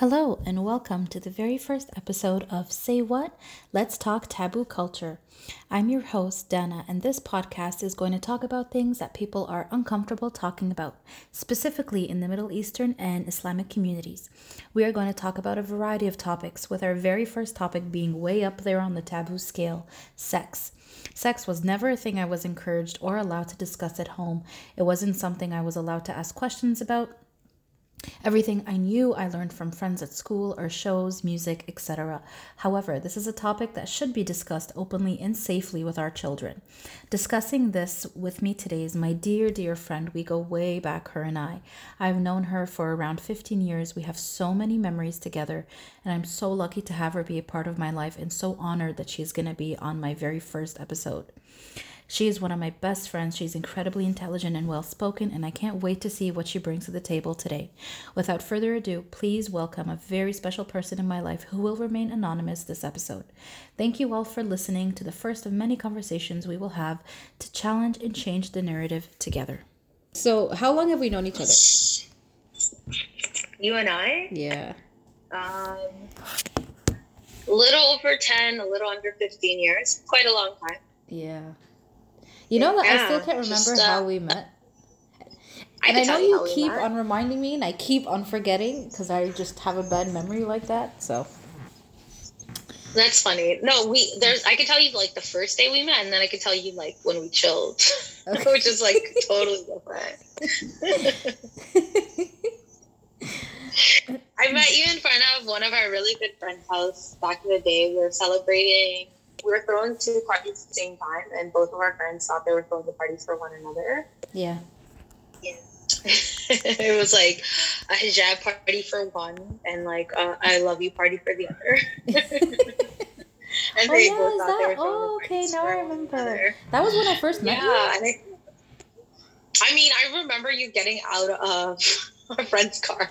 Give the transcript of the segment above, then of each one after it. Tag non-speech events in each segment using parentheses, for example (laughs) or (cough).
Hello, and welcome to the very first episode of Say What? Let's Talk Taboo Culture. I'm your host, Dana, and this podcast is going to talk about things that people are uncomfortable talking about, specifically in the Middle Eastern and Islamic communities. We are going to talk about a variety of topics, with our very first topic being way up there on the taboo scale sex. Sex was never a thing I was encouraged or allowed to discuss at home. It wasn't something I was allowed to ask questions about Everything I knew I learned from friends at school or shows, music, etc. However, this is a topic that should be discussed openly and safely with our children. Discussing this with me today is my dear, dear friend. We go way back, her and I. I've known her for around 15 years. We have so many memories together, and I'm so lucky to have her be a part of my life and so honored that she's going to be on my very first episode. She is one of my best friends. She's incredibly intelligent and well spoken, and I can't wait to see what she brings to the table today. Without further ado, please welcome a very special person in my life who will remain anonymous this episode. Thank you all for listening to the first of many conversations we will have to challenge and change the narrative together. So, how long have we known each other? You and I? Yeah. Um, a little over 10, a little under 15 years. Quite a long time. Yeah. You know that I still can't remember just, uh, how we met. I and I know you keep on reminding me, and I keep on forgetting because I just have a bad memory like that. So that's funny. No, we there's I could tell you like the first day we met, and then I could tell you like when we chilled, (laughs) okay. which is like (laughs) totally different. (laughs) I met you in front of one of our really good friends' house back in the day. We were celebrating we were throwing two parties at the same time, and both of our friends thought they were throwing the parties for one another. Yeah. Yeah. (laughs) it was like a hijab party for one, and like a I love you party for the other. (laughs) and (laughs) oh, they yeah, both thought that? they were oh, okay, now I remember. That was when I first met yeah, you. Yeah, I, I mean, I remember you getting out of a friend's car.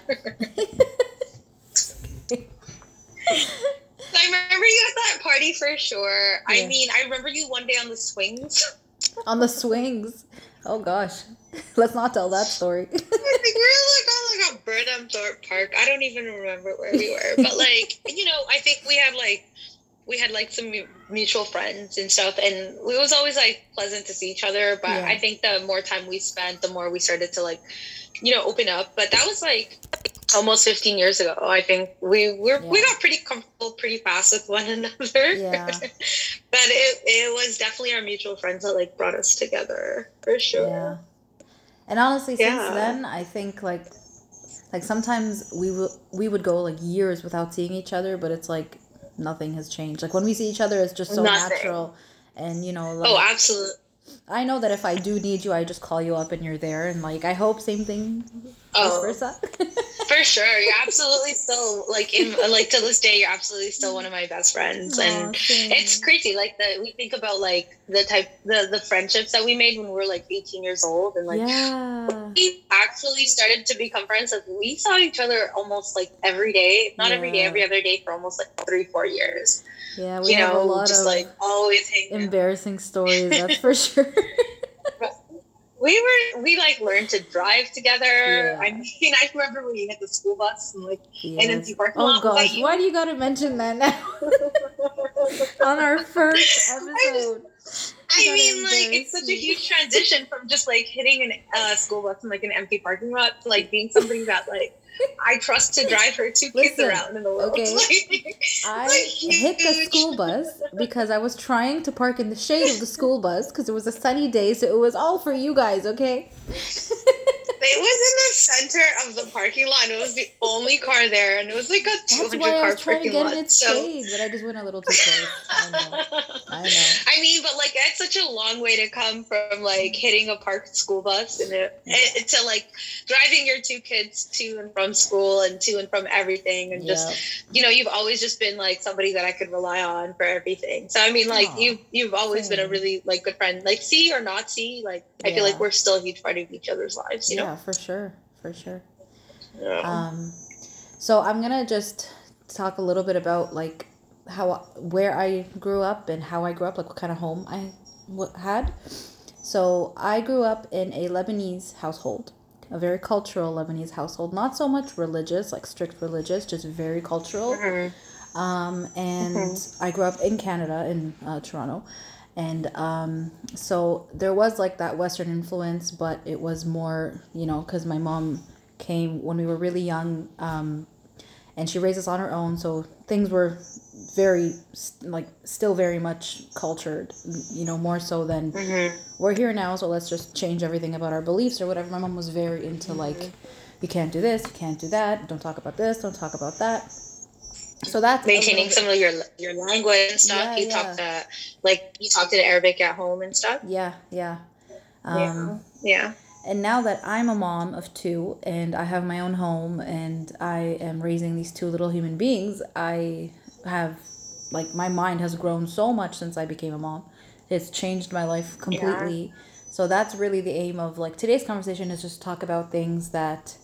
I remember you at that party for sure. Yeah. I mean, I remember you one day on the swings. (laughs) on the swings. Oh gosh. (laughs) Let's not tell that story. (laughs) we were like on like a Burnham Thorpe Park. I don't even remember where we were. But like, you know, I think we had like we had like some mutual friends and stuff and it was always like pleasant to see each other but yeah. i think the more time we spent the more we started to like you know open up but that was like almost 15 years ago i think we were yeah. we got pretty comfortable pretty fast with one (laughs) another yeah. (laughs) but it, it was definitely our mutual friends that like brought us together for sure yeah and honestly since then i think like like sometimes we will we would go like years without seeing each other but it's like nothing has changed like when we see each other it's just so nothing. natural and you know oh, like, oh absolutely I know that if I do need you, I just call you up and you're there, and like I hope same thing. Oh, versa. (laughs) for sure, you're absolutely still like in like to this day, you're absolutely still one of my best friends, and it's crazy. Like the we think about like the type the the friendships that we made when we were like 18 years old, and like yeah. we actually started to become friends. Like we saw each other almost like every day, not yeah. every day, every other day for almost like three four years. Yeah, we you have know, a lot just of like always embarrassing stories. That's for (laughs) sure. (laughs) we were we like learned to drive together. Yeah. I mean, I remember when you hit the school bus and like yes. in empty parking oh, lot. Oh gosh, why do you gotta mention that now? (laughs) On our first episode. I mean, like it's such a huge transition from just like hitting a uh, school bus in like an empty parking lot to like being something that like I trust to drive her two kids around in the world. Okay. (laughs) I (laughs) hit the school bus because I was trying to park in the shade of the school bus because it was a sunny day, so it was all for you guys, okay? (laughs) it was in the center of the parking lot. It was the only car there, and it was like a two hundred car I was trying to get lot, in its so. shade, but I just went a little too close. I know. I know. I mean, but like it's such a long way to come from like hitting a parked school bus and it, it, to like driving your two kids to and from school and to and from everything, and just you know, you've always just been like somebody that I could rely on for everything. So I mean, like Aww. you you've always Same. been a really like good friend. Like see or not see, like I feel like we're still a huge part of each other's lives. You know. Yeah, for sure, for sure. Yeah. Um, so I'm gonna just talk a little bit about like how where I grew up and how I grew up, like what kind of home I had. So I grew up in a Lebanese household. A very cultural Lebanese household. Not so much religious, like strict religious, just very cultural. Mm-hmm. Um, and I grew up in Canada, in uh, Toronto. And um, so there was like that Western influence, but it was more, you know, because my mom came when we were really young um, and she raised us on her own. So things were very, like, still very much cultured, you know, more so than Mm-hmm. we're here now, so let's just change everything about our beliefs or whatever. My mom was very into like, you can't do this, you can't do that, don't talk about this, don't talk about that. So that's Maintaining some of your your language and stuff. Yeah, you yeah. talk to like you talk to the Arabic at home and stuff. yeah, yeah. Um, yeah. And now that I'm a mom of two and I have my own home and I am raising these two little human beings, I have, like, my mind has grown so much since I became a mom. It's changed my life completely. So that's really the aim of, like, today's conversation is just to talk about things that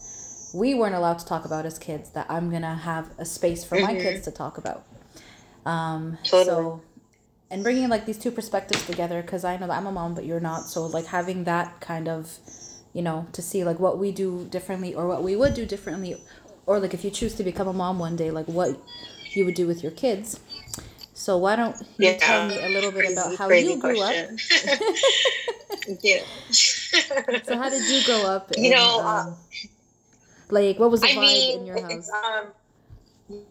we weren't allowed to talk about as kids that I'm going to have a space for my Mhm. kids to talk about. Um, Totally. So, and bringing like these two perspectives together because I know that I'm a mom, but you're not. So like having that kind of, you know, to see like what we do differently or what we would do differently, or like if you choose to become a mom one day, like what you would do with your kids. So why don't you Yeah. tell me a little bit about how you grew question. up? (laughs) yeah. So how did you grow up? You know, uh, um, like what was the I vibe mean, in your house? um,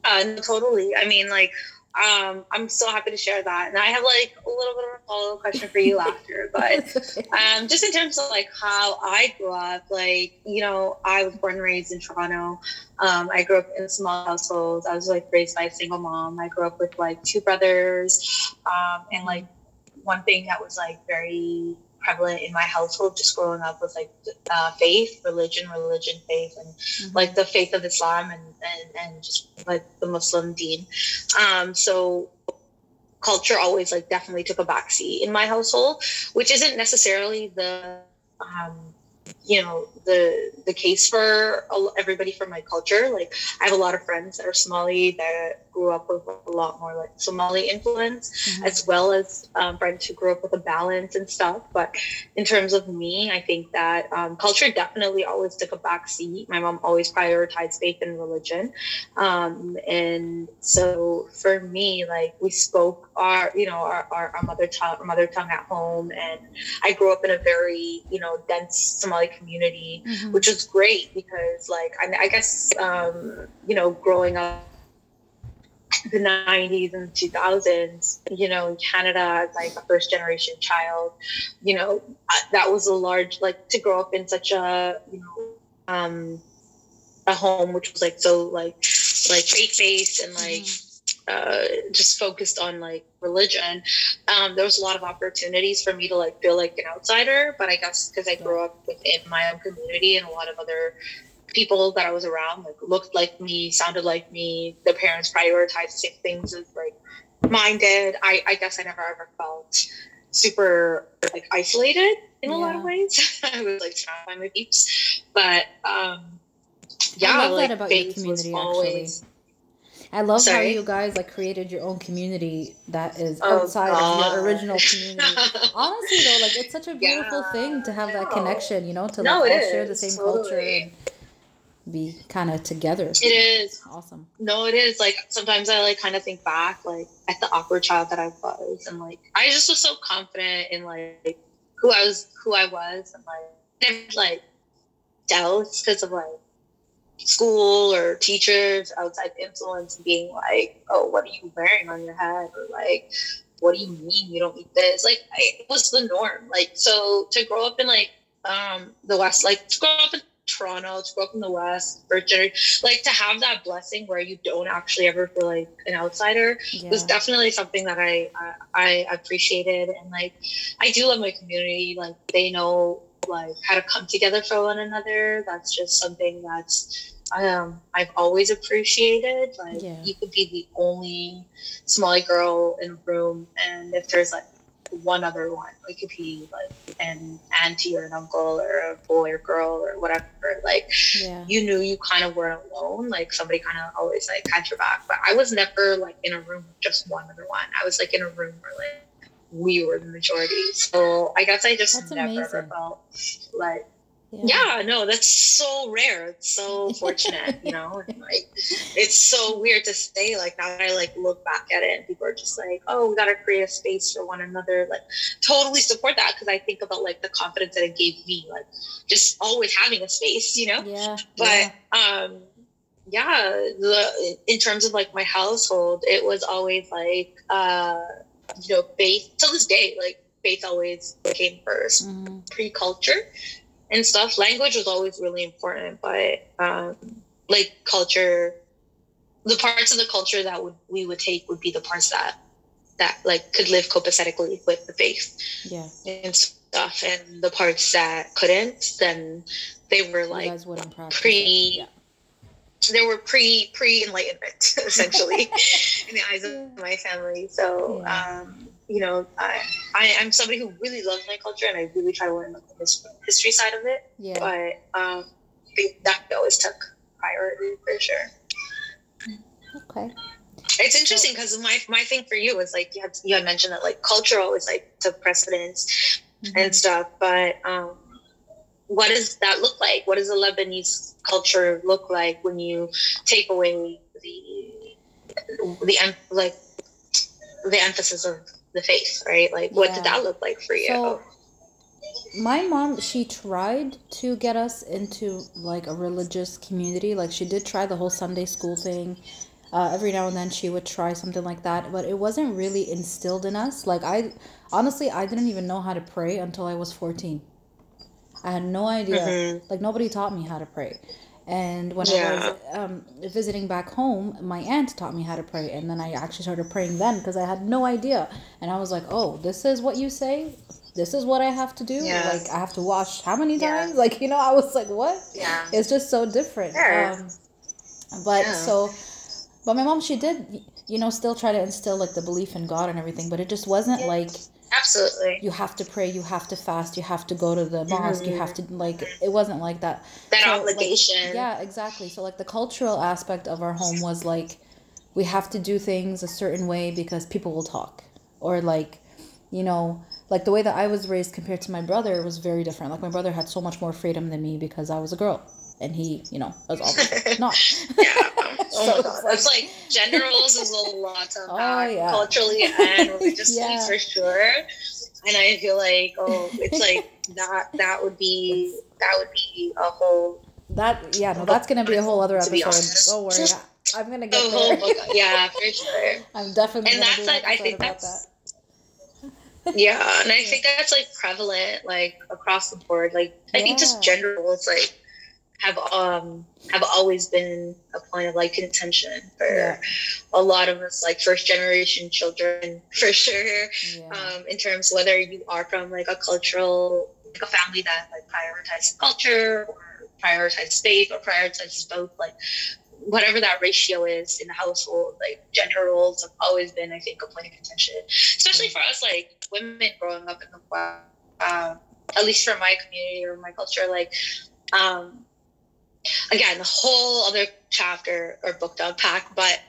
uh, totally. I mean, like, um, I'm so happy to share that, and I have like a little bit of a follow up question for you after, (laughs) but um, just in terms of like how I grew up, like you know, I was born and raised in Toronto. Um, I grew up in a small household. I was like raised by a single mom. I grew up with like two brothers, um, and like one thing that was like very prevalent in my household just growing up with like uh, faith, religion, religion, faith, and Mhm. like the faith of Islam and, and, and just like the Muslim deen. Um, so culture always like definitely took a backseat in my household, which isn't necessarily the um, you know the the case for everybody from my culture. Like I have a lot of friends that are Somali that grew up with a lot more like Somali influence Mhm. as well as um, friends who grew up with a balance and stuff. But in terms of me, I think that um, culture definitely always took a back seat. My mom always prioritized faith and religion. Um, and so for me, like we spoke our, you know, our, our, our mother tongue, our mother tongue at home. And I grew up in a very, you know, dense Somali community Mhm. which was great because like I, I guess um, you know growing up the 90s and 2000s you know in canada as like a first generation child you know that was a large like to grow up in such a you know um, a home which was like so like like faith based and like uh, just focused on like religion, um, there was a lot of opportunities for me to like feel like an outsider. But I guess because I grew up within my own community and a lot of other people that I was around like looked like me, sounded like me, their parents prioritized the same things as like mine did. I, I guess I never ever felt super like isolated in a lot of ways. (laughs) I was like surrounded by my peeps, but um, yeah, I love that like about your community, always. I love how you guys like created your own community that is Oh, outside of God. your original community. (laughs) Honestly, though, like it's such a beautiful Yeah, thing to have that connection, you know, to like No, all it share the same culture and be kind of together. It is. Awesome. No, it is. Like sometimes I like kind of think back like at the awkward child that I was and like I just was so confident in like who I was who I was and like never like doubts because of like school or teachers, outside influence being like, Oh, what are you wearing on your head? Or like what do you mean you don't eat this? Like I, it was the norm. Like so to grow up in like um the West, like to grow up in Toronto, to grow up in the West, first generation like to have that blessing where you don't actually ever feel like an outsider Yeah. was definitely something that I, I I appreciated and like I do love my community like they know like how to come together for one another that's just something that's um I've always appreciated like Yeah. you could be the only Somali girl in a room and if there's like one other one it could be like an auntie or an uncle or a boy or girl or whatever like yeah. you knew you kind of weren't alone. Like somebody kind of always like had your back. But I was never like in a room with just one other one. I was like in a room where like we were the majority. So I guess I just That's never ever amazing. felt like yeah. yeah. no that's so rare it's so fortunate you know (laughs) and like it's so weird to say like now that i like look back at it and people are just like oh we gotta create a space for one another like totally support that because i think about like the confidence that it gave me like just always having a space you know yeah but yeah. um yeah the in terms of like my household it was always like uh you know faith till this day like faith always came 1st mm-hmm. pre-culture and stuff. Language was always really important, but um, like culture, the parts of the culture that would we would take would be the parts that that like could live copacetically with the faith, yeah, and stuff. And the parts that couldn't, then they were like pre. Yeah. They were pre pre enlightenment (laughs) essentially (laughs) in the eyes of my family. So um, you know, I, I am somebody who really loves my culture and I really try to learn like, the history side of it. Yeah. But um, that always took priority for sure. Okay. It's interesting because my my thing for you was like you had you had mentioned that like culture always like took precedence mm-hmm. and stuff, but um, what does that look like? What does the Lebanese culture look like when you take away the the like the emphasis of the faith, right? Like, what yeah. did that look like for you? So, my mom, she tried to get us into like a religious community. Like, she did try the whole Sunday school thing. Uh, every now and then she would try something like that, but it wasn't really instilled in us. Like, I honestly, I didn't even know how to pray until I was 14. I had no idea. Mm-hmm. Like, nobody taught me how to pray. And when yeah. I was um, visiting back home, my aunt taught me how to pray. And then I actually started praying then because I had no idea. And I was like, oh, this is what you say? This is what I have to do? Like, I have to wash how many yeah. times? (laughs) Like, you know, I was like, what? Yeah. It's just so different. Sure. Um, but yeah. so, but my mom, she did, you know, still try to instill like the belief in God and everything, but it just wasn't like Absolutely. You have to pray, you have to fast, you have to go to the mosque, mm-hmm. you have to like it wasn't like that. That so, obligation. Like, yeah, exactly. So like the cultural aspect of our home was like we have to do things a certain way because people will talk. Or like, you know, like the way that I was raised compared to my brother was very different. Like my brother had so much more freedom than me because I was a girl and he, you know, was obviously (laughs) not. yeah. Oh so my (laughs) god. That's like gender roles is a lot to oh, unpack oh, yeah. culturally (laughs) and religiously yeah. for sure. And I feel like, oh, it's like (laughs) that that would be that would be a whole that yeah, no, that's gonna be a whole other episode. Don't worry. I'm gonna get a there. Book, yeah, for sure. I'm definitely and that's like I think that's that. yeah, and I think that's like prevalent like across the board. Like I yeah. think just gender roles like have um have always been a point of like contention for yeah. a lot of us like first generation children (laughs) for sure yeah. um in terms whether you are from like a cultural like a family that like prioritizes culture or prioritizes faith or prioritizes both like whatever that ratio is in the household like gender roles have always been i think a point of contention especially for us like women growing up in the um, at least for my community or my culture like um again, the whole other chapter or book to unpack, but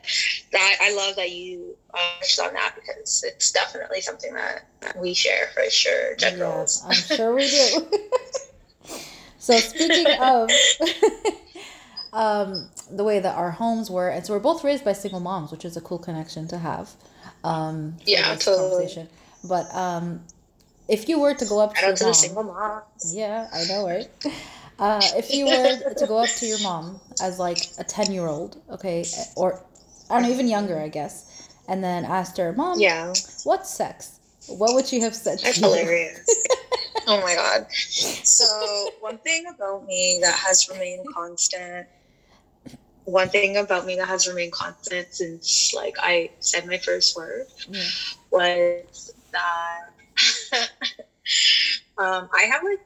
that I love that you touched on that because it's definitely something that, we share for sure. Yes, I'm sure we do. (laughs) so speaking (laughs) of (laughs) um, the way that our homes were, and so we're both raised by single moms, which is a cool connection to have. Um, yeah, totally. But um, if you were to go up to, your to mom, single moms. Yeah, I know, right? Uh, if you were to go up to your mom as like a 10 year old, okay, or I don't know, even younger, I guess, and then asked her, Mom, yeah. what's sex? What would you have said That's hilarious. (laughs) oh my God. So, one thing about me that has remained constant, one thing about me that has remained constant since like I said my first word yeah. was that (laughs) um, I have like,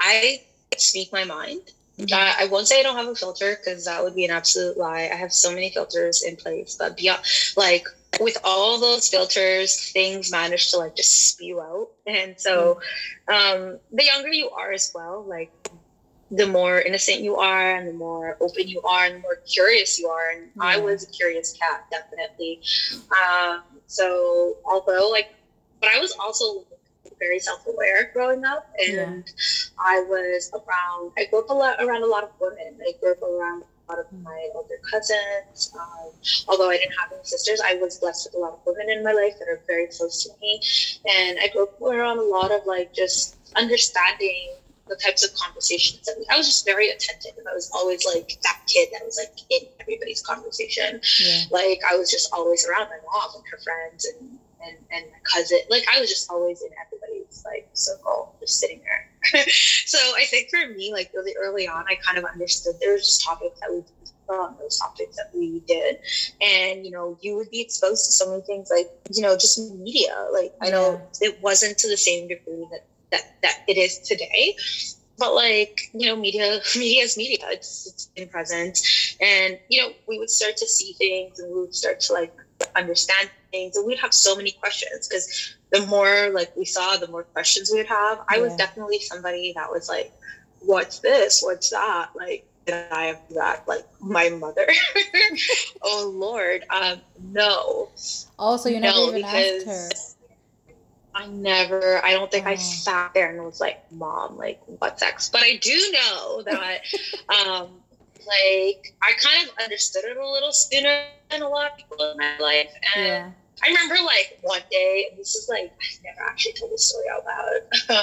I speak my mind. Mm-hmm. I, I won't say I don't have a filter because that would be an absolute lie. I have so many filters in place, but beyond, like with all those filters, things manage to like just spew out. And so, um, the younger you are as well, like the more innocent you are and the more open you are and the more curious you are. And yeah. I was a curious cat, definitely. Um, so although like, but I was also very self-aware growing up, and yeah. I was around. I grew up a lot around a lot of women. I grew up around a lot of my older cousins. Um, although I didn't have any sisters, I was blessed with a lot of women in my life that are very close to me, and I grew up around a lot of like just understanding the types of conversations that we, I was just very attentive. I was always like that kid that was like in everybody's conversation. Yeah. Like I was just always around my mom and her friends and, and, and my cousin. Like I was just always in everybody's like circle, just sitting there. (laughs) so I think for me, like really early on, I kind of understood there was just topics that we on those topics that we did and you know you would be exposed to so many things like you know just media like i know it wasn't to the same degree that that that it is today but like you know media (laughs) media is media it's, it's been present and you know we would start to see things and we would start to like understand things and we'd have so many questions because the more like we saw the more questions we would have. I was definitely somebody that was like what's this? What's that? Like did i have that? Like my mother. (laughs) Oh lord. Um no. Also you never no, even asked her. I never, I don't think oh. I sat there and was like, Mom, like, what's sex? But I do know that, (laughs) um, like, I kind of understood it a little sooner than a lot of people in my life. And yeah. I remember, like, one day, this is like, I never actually told this story out loud. (laughs)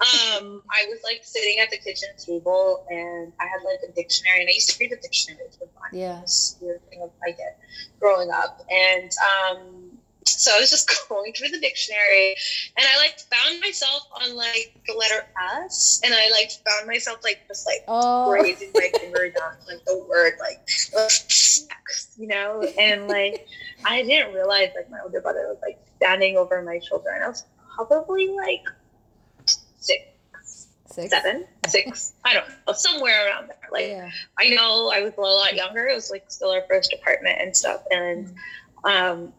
um, I was like sitting at the kitchen table and I had like a dictionary, and I used to read the dictionary. It was fun. Yeah. weird thing I did growing up. And, um, so I was just (laughs) going through the dictionary and I like found myself on like the letter S and I like found myself like just like oh. raising my finger down like the word like sex, you know? And like I didn't realize like my older brother was like standing over my shoulder and I was probably like six. Six? Seven, six, I don't know, somewhere around there. Like, yeah. I know I was a lot younger. It was like still our first apartment and stuff. And mm. um,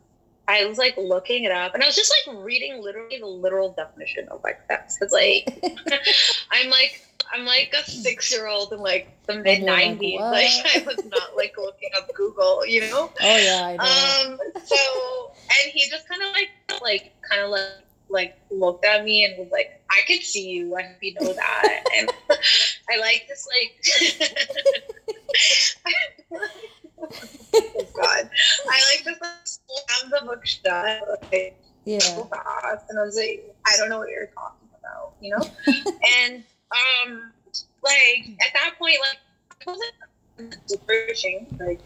I was like looking it up and I was just like reading literally the literal definition of like sex. It's like (laughs) I'm like I'm like a six year old in like the mid nineties. Like, like, I was not like looking up Google, you know? (laughs) Oh yeah, I know. Um so and he just kinda like like kinda like like looked at me and was like, I could see you, I hope you know that. and (laughs) I like this like oh God. I like just like slam the book shut. Like, yeah. So fast. And I was like, I don't know what you're talking about, you know? (laughs) and um like at that point, like I wasn't super ashamed. Like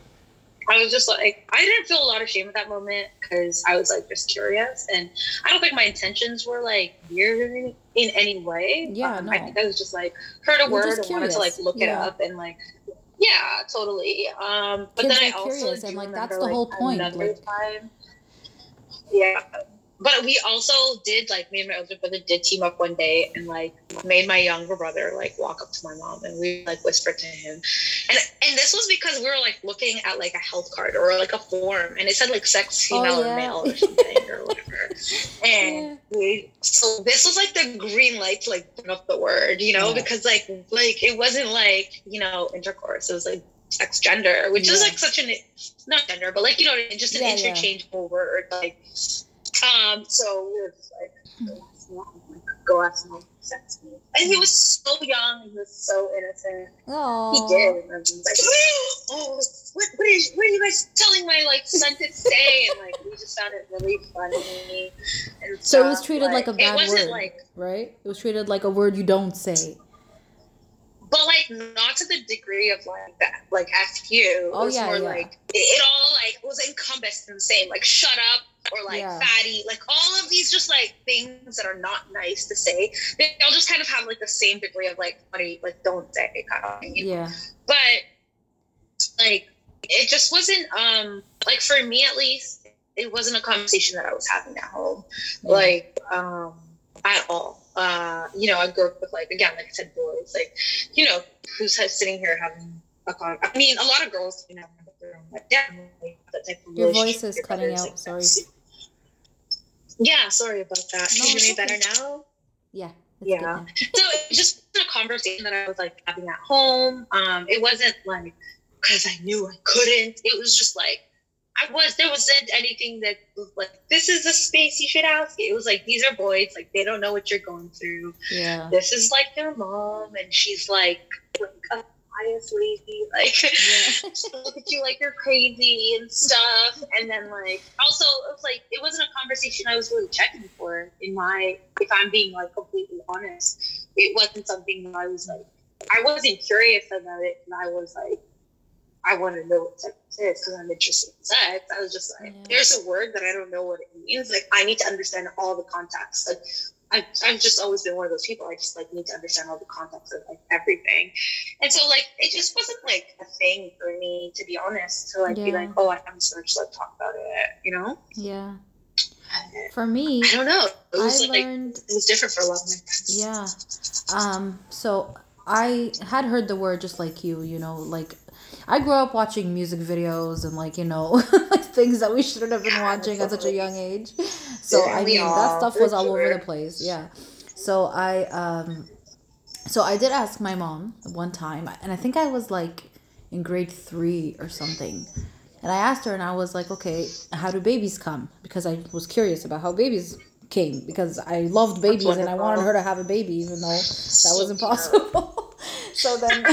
I was just like I didn't feel a lot of shame at that moment because I was like just curious and I don't think my intentions were like weird in, in any way. Yeah, um, no. I think I was just like heard a You're word and wanted to like look yeah. it up and like yeah, totally. Um, but then I also curious, and like that's the whole point. Like, time. Yeah, but we also did like me and my older brother did team up one day and like made my younger brother like walk up to my mom and we like whispered to him and and this was because we were like looking at like a health card or like a form and it said like sex oh, female oh, yeah. or male or something or whatever (laughs) and yeah. we so this was like the green light to like bring up the word you know yeah. because like like it wasn't like you know intercourse it was like sex gender which is like such an not gender but like you know just an interchangeable word like um, so we were just like, go ask like, go ask mom sex me. And he was so young, he was so innocent. Aww. He did. And he was like, (gasps) oh, what, what, is, what are you guys telling my like son to say? And like we just found it really funny. And so stuff. it was treated like, like a bad word, like, right? It was treated like a word you don't say but like not to the degree of like that, like F you. Oh, it was yeah, more yeah. like it, it, all like was encompassed in the same, like shut up or like yeah. fatty, like all of these just like things that are not nice to say. They all just kind of have like the same degree of like funny, like don't say kind of thing. Yeah. But like it just wasn't um like for me at least, it wasn't a conversation that I was having at home. Like um at all uh, you know, I grew up with like again, like I said, boys, like, you know, who's sitting here having a con. I mean, a lot of girls, you know, like, definitely that type of Your voice is cutting out. Sorry. Yeah, sorry about that. No, Can you hear me better now? Yeah. Yeah. So it just a conversation that I was like having at home. Um, it wasn't like because I knew I couldn't. It was just like I was there wasn't anything that was like this is a space you should ask. It was like these are boys, like they don't know what you're going through. Yeah. This is like their mom, and she's like like a pious lady, (laughs) like Yeah. look at you like you're crazy and stuff. And then like also it was like it wasn't a conversation I was really checking for in my if I'm being like completely honest. It wasn't something that I was like I wasn't curious about it and I was like I want to know what sex is because I'm interested in sex. I was just like, Yeah. there's a word that I don't know what it means. Like I need to understand all the context. Like I, I've just always been one of those people. I just like need to understand all the context of like everything. And so like it just wasn't like a thing for me to be honest to like be like, oh, I'm just gonna just like talk about it, you know? Yeah. For me, I don't know. It I was like learned it was different for a lot of my friends. Yeah. Um, so I had heard the word just like you, you know, like I grew up watching music videos and like, you know, (laughs) things that we shouldn't have been watching at such a young age. (laughs) So I mean that stuff was all over the place. Yeah. So I um so I did ask my mom one time and I think I was like in grade 3 or something. And I asked her and I was like, "Okay, how do babies come?" Because I was curious about how babies came because I loved babies and I wanted her to have a baby even though that was impossible. (laughs) so then,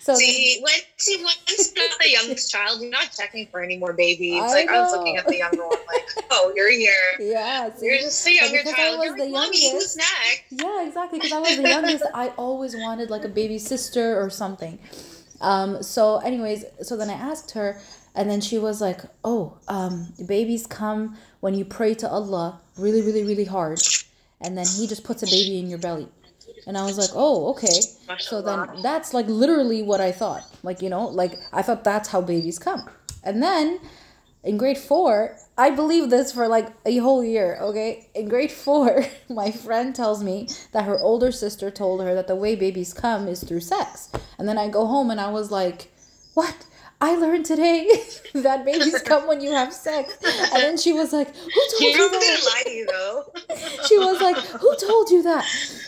so then, see, when see once not the youngest child, you're not checking for any more babies. I like I was looking at the younger one, like, oh, you're here. yeah, see, You're just the younger because I child. was You're the like, youngest- who's next? yeah, exactly. Because I was the youngest, I always wanted like a baby sister or something. Um. So, anyways, so then I asked her, and then she was like, "Oh, um, babies come when you pray to Allah really, really, really hard, and then He just puts a baby in your belly." And I was like, "Oh, okay." So then that's like literally what I thought. Like, you know, like I thought that's how babies come. And then in grade four, I believed this for like a whole year, okay? In grade four, (laughs) my friend tells me that her older sister told her that the way babies come is through sex. And then I go home and I was like, what? I learned today (laughs) that babies (laughs) come when you have sex. And then she was like, who told You you that? lie to you though. (laughs) she was like, Who told you that?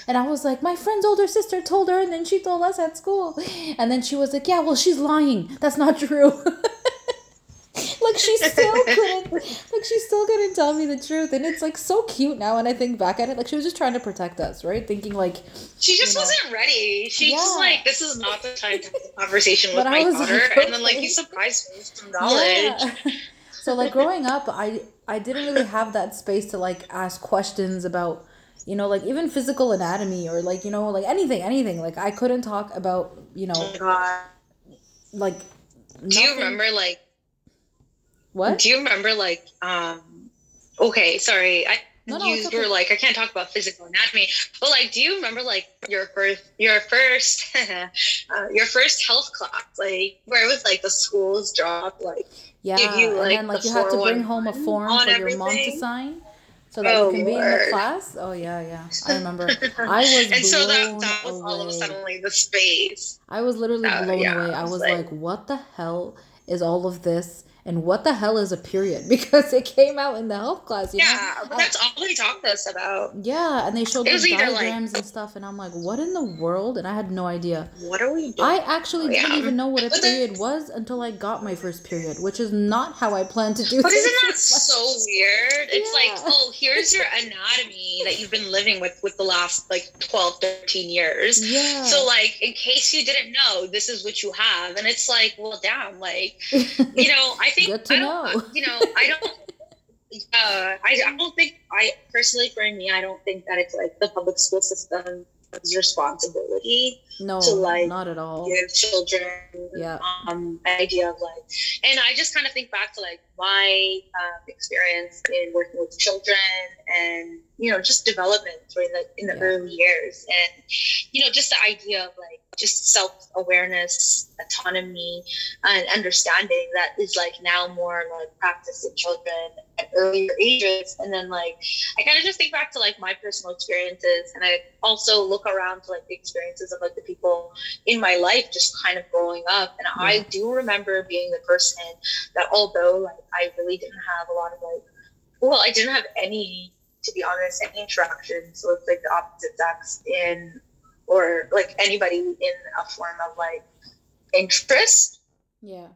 And I was like, My friend's older sister told her, and then she told us at school. And then she was like, Yeah, well, she's lying. That's not true. Like she still couldn't like she still couldn't tell me the truth. And it's like so cute now when I think back at it. Like she was just trying to protect us, right? Thinking like She just You know. wasn't ready. She just like, this is not the time to have a conversation (laughs) with my was daughter. like, And then like you (laughs) surprised me with some knowledge. Yeah. so like growing up, I I didn't really have that space to like ask questions about you know like even physical anatomy or like you know like anything anything like I couldn't talk about you Oh know God. like Do you remember like what Do you remember like um okay, sorry. I No, no, you okay. were like I can't talk about physical anatomy, but like do you remember like your first your first (laughs) uh, your first health class like where it was like the schools drop like yeah give you, and then like the you had to bring home a form for your mom to sign so that Oh, you can be in the class oh yeah yeah I remember (laughs) I was and so that, that was all of a away. sudden like the space. I was literally Uh, blown yeah, away. I I was was like- like, what the hell is all of this? And what the hell is a period? (laughs) Because it came out in the health class, you know? Yeah, but that's all they talked to us about. Yeah, and they showed these either, like- diagrams and stuff, and I'm like, what in the world? And I had no idea. What are we doing? I actually didn't even know what a period was until I got my first period, which is not how I planned to do But isn't that so weird? It's Yeah. like, oh, here's your anatomy that you've been living with with the last like 12, 13 years. Yeah. So like in case you didn't know, this is what you have. And it's like, well damn, like (laughs) you know, I think Good to I know. you know, I don't (laughs) uh, I, I don't think I personally for me I don't think that it's like the public school system's responsibility no, to, like, not at all. give children Yeah. um idea of like and i just kind of think back to like my um, experience in working with children and you know just development during the in the Yeah. early years and you know just the idea of like just self-awareness autonomy and understanding that is like now more like practiced in children at earlier ages. And then like i kind of just think back to like my personal experiences and i also look around to like the experiences of like the people in my life just kind of growing up. And i do remember being the person that although like i really didn't have a lot of like well i didn't have any to be honest any interactions with like the opposite sex in or like anybody in a form of like interest Yeah.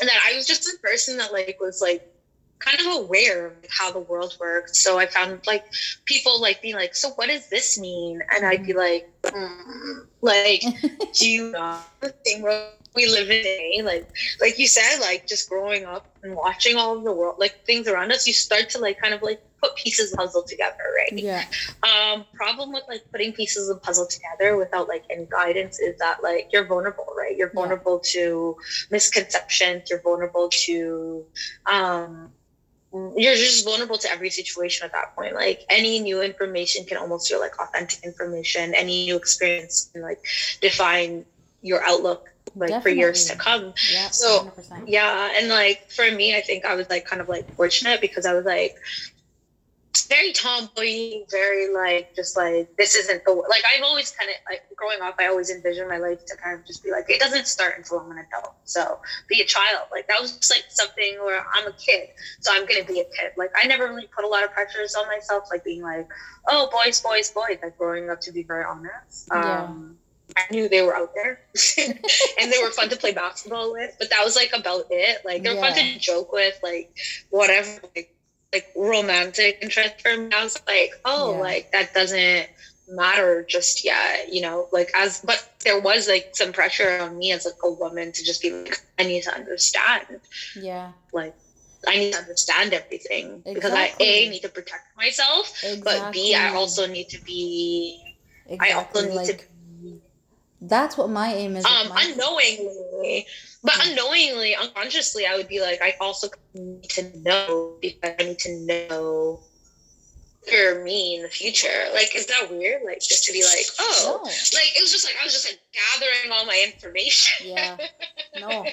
and that I was just a person that like was like kind of aware of how the world worked. So I found like people like being like, "So what does this mean?" And I'd be like, mm, "Like, (laughs) do you know the thing we live in today? Like, like you said, like just growing up and watching all of the world, like things around us, you start to like kind of like put pieces of puzzle together, right? Yeah. Um, problem with like putting pieces of puzzle together without like any guidance is that like you're vulnerable, right? You're vulnerable yeah. to misconceptions. You're vulnerable to um you're just vulnerable to every situation at that point. Like any new information can almost feel like authentic information. Any new experience can like define your outlook like Definitely. for years to come. Yeah, so 100%. yeah, and like for me, I think I was like kind of like fortunate because I was like very tomboy, very like just like this isn't the like I've always kind of like growing up. I always envisioned my life to kind of just be like it doesn't start until I'm an adult. So be a child. Like that was just like something where I'm a kid, so I'm gonna be a kid. Like I never really put a lot of pressures on myself, like being like, oh boys, boys, boys. Like growing up, to be very honest. Yeah. Um, I knew they were out there (laughs) and they were fun to play basketball with, but that was like about it. Like they were yeah. fun to joke with, like whatever. Like like romantic interest for me. I was like, oh, yeah. like that doesn't matter just yet, you know, like as but there was like some pressure on me as like a woman to just be like, I need to understand. Yeah. Like I need to understand everything exactly. because I A need to protect myself, exactly. but B I also need to be exactly. I also need like, to that's what my aim is. Um unknowingly but mm-hmm. unknowingly, unconsciously, I would be like, I also need to know because I need to know for me in the future. Like, is that weird? Like, just to be like, oh, no. like it was just like I was just like gathering all my information. Yeah, (laughs) no,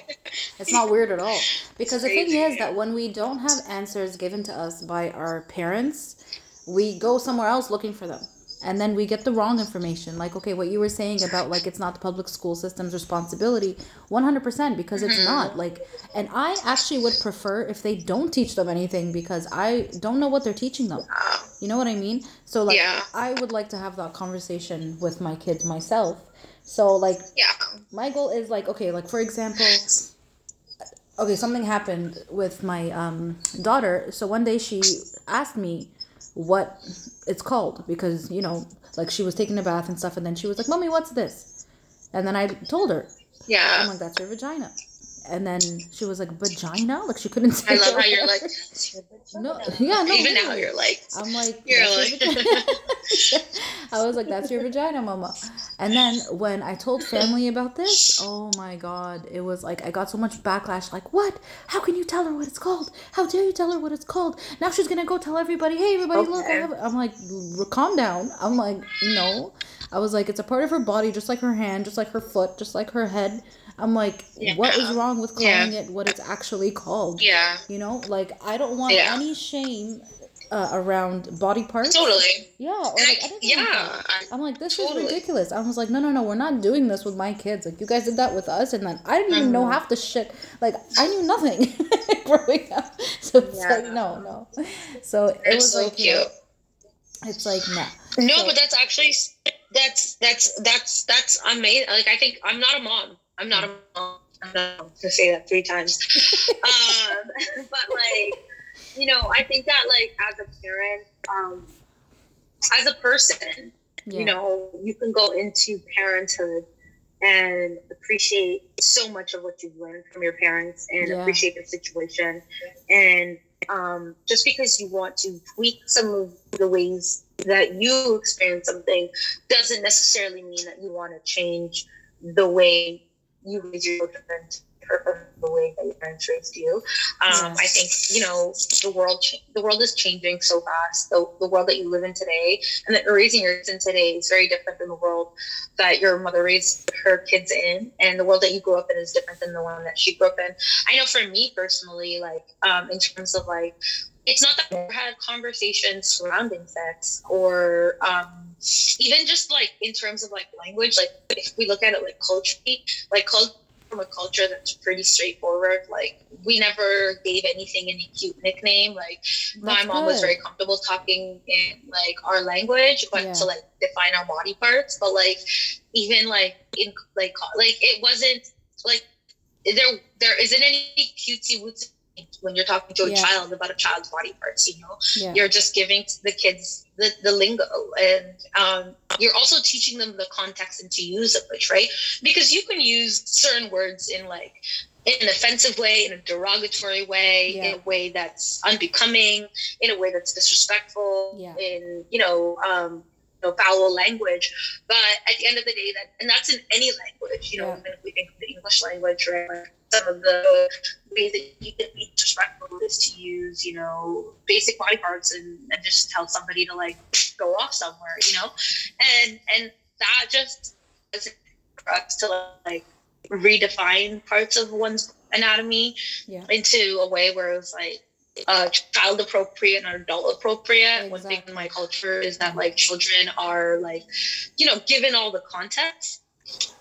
it's not weird at all. Because the thing is that when we don't have answers given to us by our parents, we go somewhere else looking for them and then we get the wrong information. Like okay what you were saying about like it's not the public school system's responsibility 100% because it's mm-hmm. not. Like and i actually would prefer if they don't teach them anything because i don't know what they're teaching them. You know what i mean? So like yeah. i would like to have that conversation with my kids myself. So like yeah. my goal is like okay like for example okay something happened with my um, daughter. So one day she asked me what it's called because you know like she was taking a bath and stuff and then she was like mommy what's this? And then i told her. Yeah. I'm like that's your vagina and then she was like vagina? Like she couldn't say i love how you're like (laughs) no (laughs) yeah no even now you're like i'm like you're like (laughs) i was like that's your vagina mama and then when i told family about this oh my god it was like i got so much backlash like what? How can you tell her what it's called? How dare you tell her what it's called? Now she's gonna go tell everybody hey everybody okay. look I have i'm like calm down. I'm like no. I was like it's a part of her body just like her hand just like her foot just like her head I'm like, yeah. what is wrong with calling yeah. it what it's actually called? Yeah. You know, like I don't want yeah. any shame uh, around body parts. Totally. Yeah. Like, I, yeah. I'm like, this totally. is ridiculous. I was like, no, no, no, we're not doing this with my kids. Like, you guys did that with us, and then I didn't even mm-hmm. know half the shit. Like, I knew nothing (laughs) growing up. (laughs) So it's yeah. like, no, no. So it was so like, cute. it's like, no. No, so, but that's actually that's that's that's that's amazing. Like, I think I'm not a mom. I'm not a mom. Not to say that three times. (laughs) um, but like, you know, I think that like as a parent, um, as a person, yeah. you know, you can go into parenthood and appreciate so much of what you've learned from your parents and yeah. appreciate the situation. And um, just because you want to tweak some of the ways that you experience something doesn't necessarily mean that you want to change the way you raise your children the way that your parents raised you. Um. I think you know the world the world is changing so fast. The, the world that you live in today and that raising your kids in today is very different than the world that your mother raised her kids in, and the world that you grew up in is different than the one that she grew up in. I know for me personally, like um, in terms of like it's not that we had conversations surrounding sex or um, even just like in terms of like language like if we look at it like culturally like cult- from a culture that's pretty straightforward like we never gave anything any cute nickname like that's my mom good. was very comfortable talking in like our language but yeah. to like define our body parts but like even like in like like it wasn't like there there isn't any cutesy wootsy when you're talking to a Yeah. child about a child's body parts you know Yeah. you're just giving the kids the, the lingo and um, you're also teaching them the context and to use of which right because you can use certain words in like in an offensive way in a derogatory way in a way that's unbecoming in a way that's disrespectful Yeah. in you know um know, foul language but at the end of the day that and that's in any language you know Yeah. even if we think of the english language right like some of the ways that you can be disrespectful is to use, you know, basic body parts and, and just tell somebody to like go off somewhere, you know? And and that just is for us to like redefine parts of one's anatomy Yeah. into a way where it's like uh, child appropriate and adult appropriate. One thing in my culture is that like children are like, you know, given all the context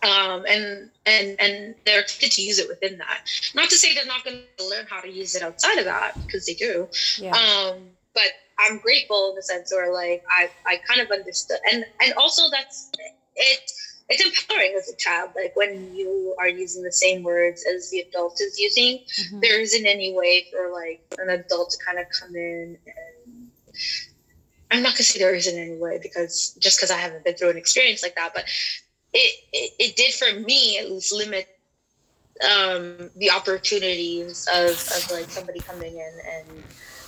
um, and and and they're expected to use it within that. Not to say they're not going to learn how to use it outside of that because they do. Yeah. Um, but I'm grateful in the sense where like I I kind of understood and and also that's it. It's empowering as a child, like when you are using the same words as the adult is using. Mhm. There isn't any way for like an adult to kind of come in and I'm not gonna say there isn't any way because just because I haven't been through an experience like that, but it, it it did for me at least limit um the opportunities of of like somebody coming in and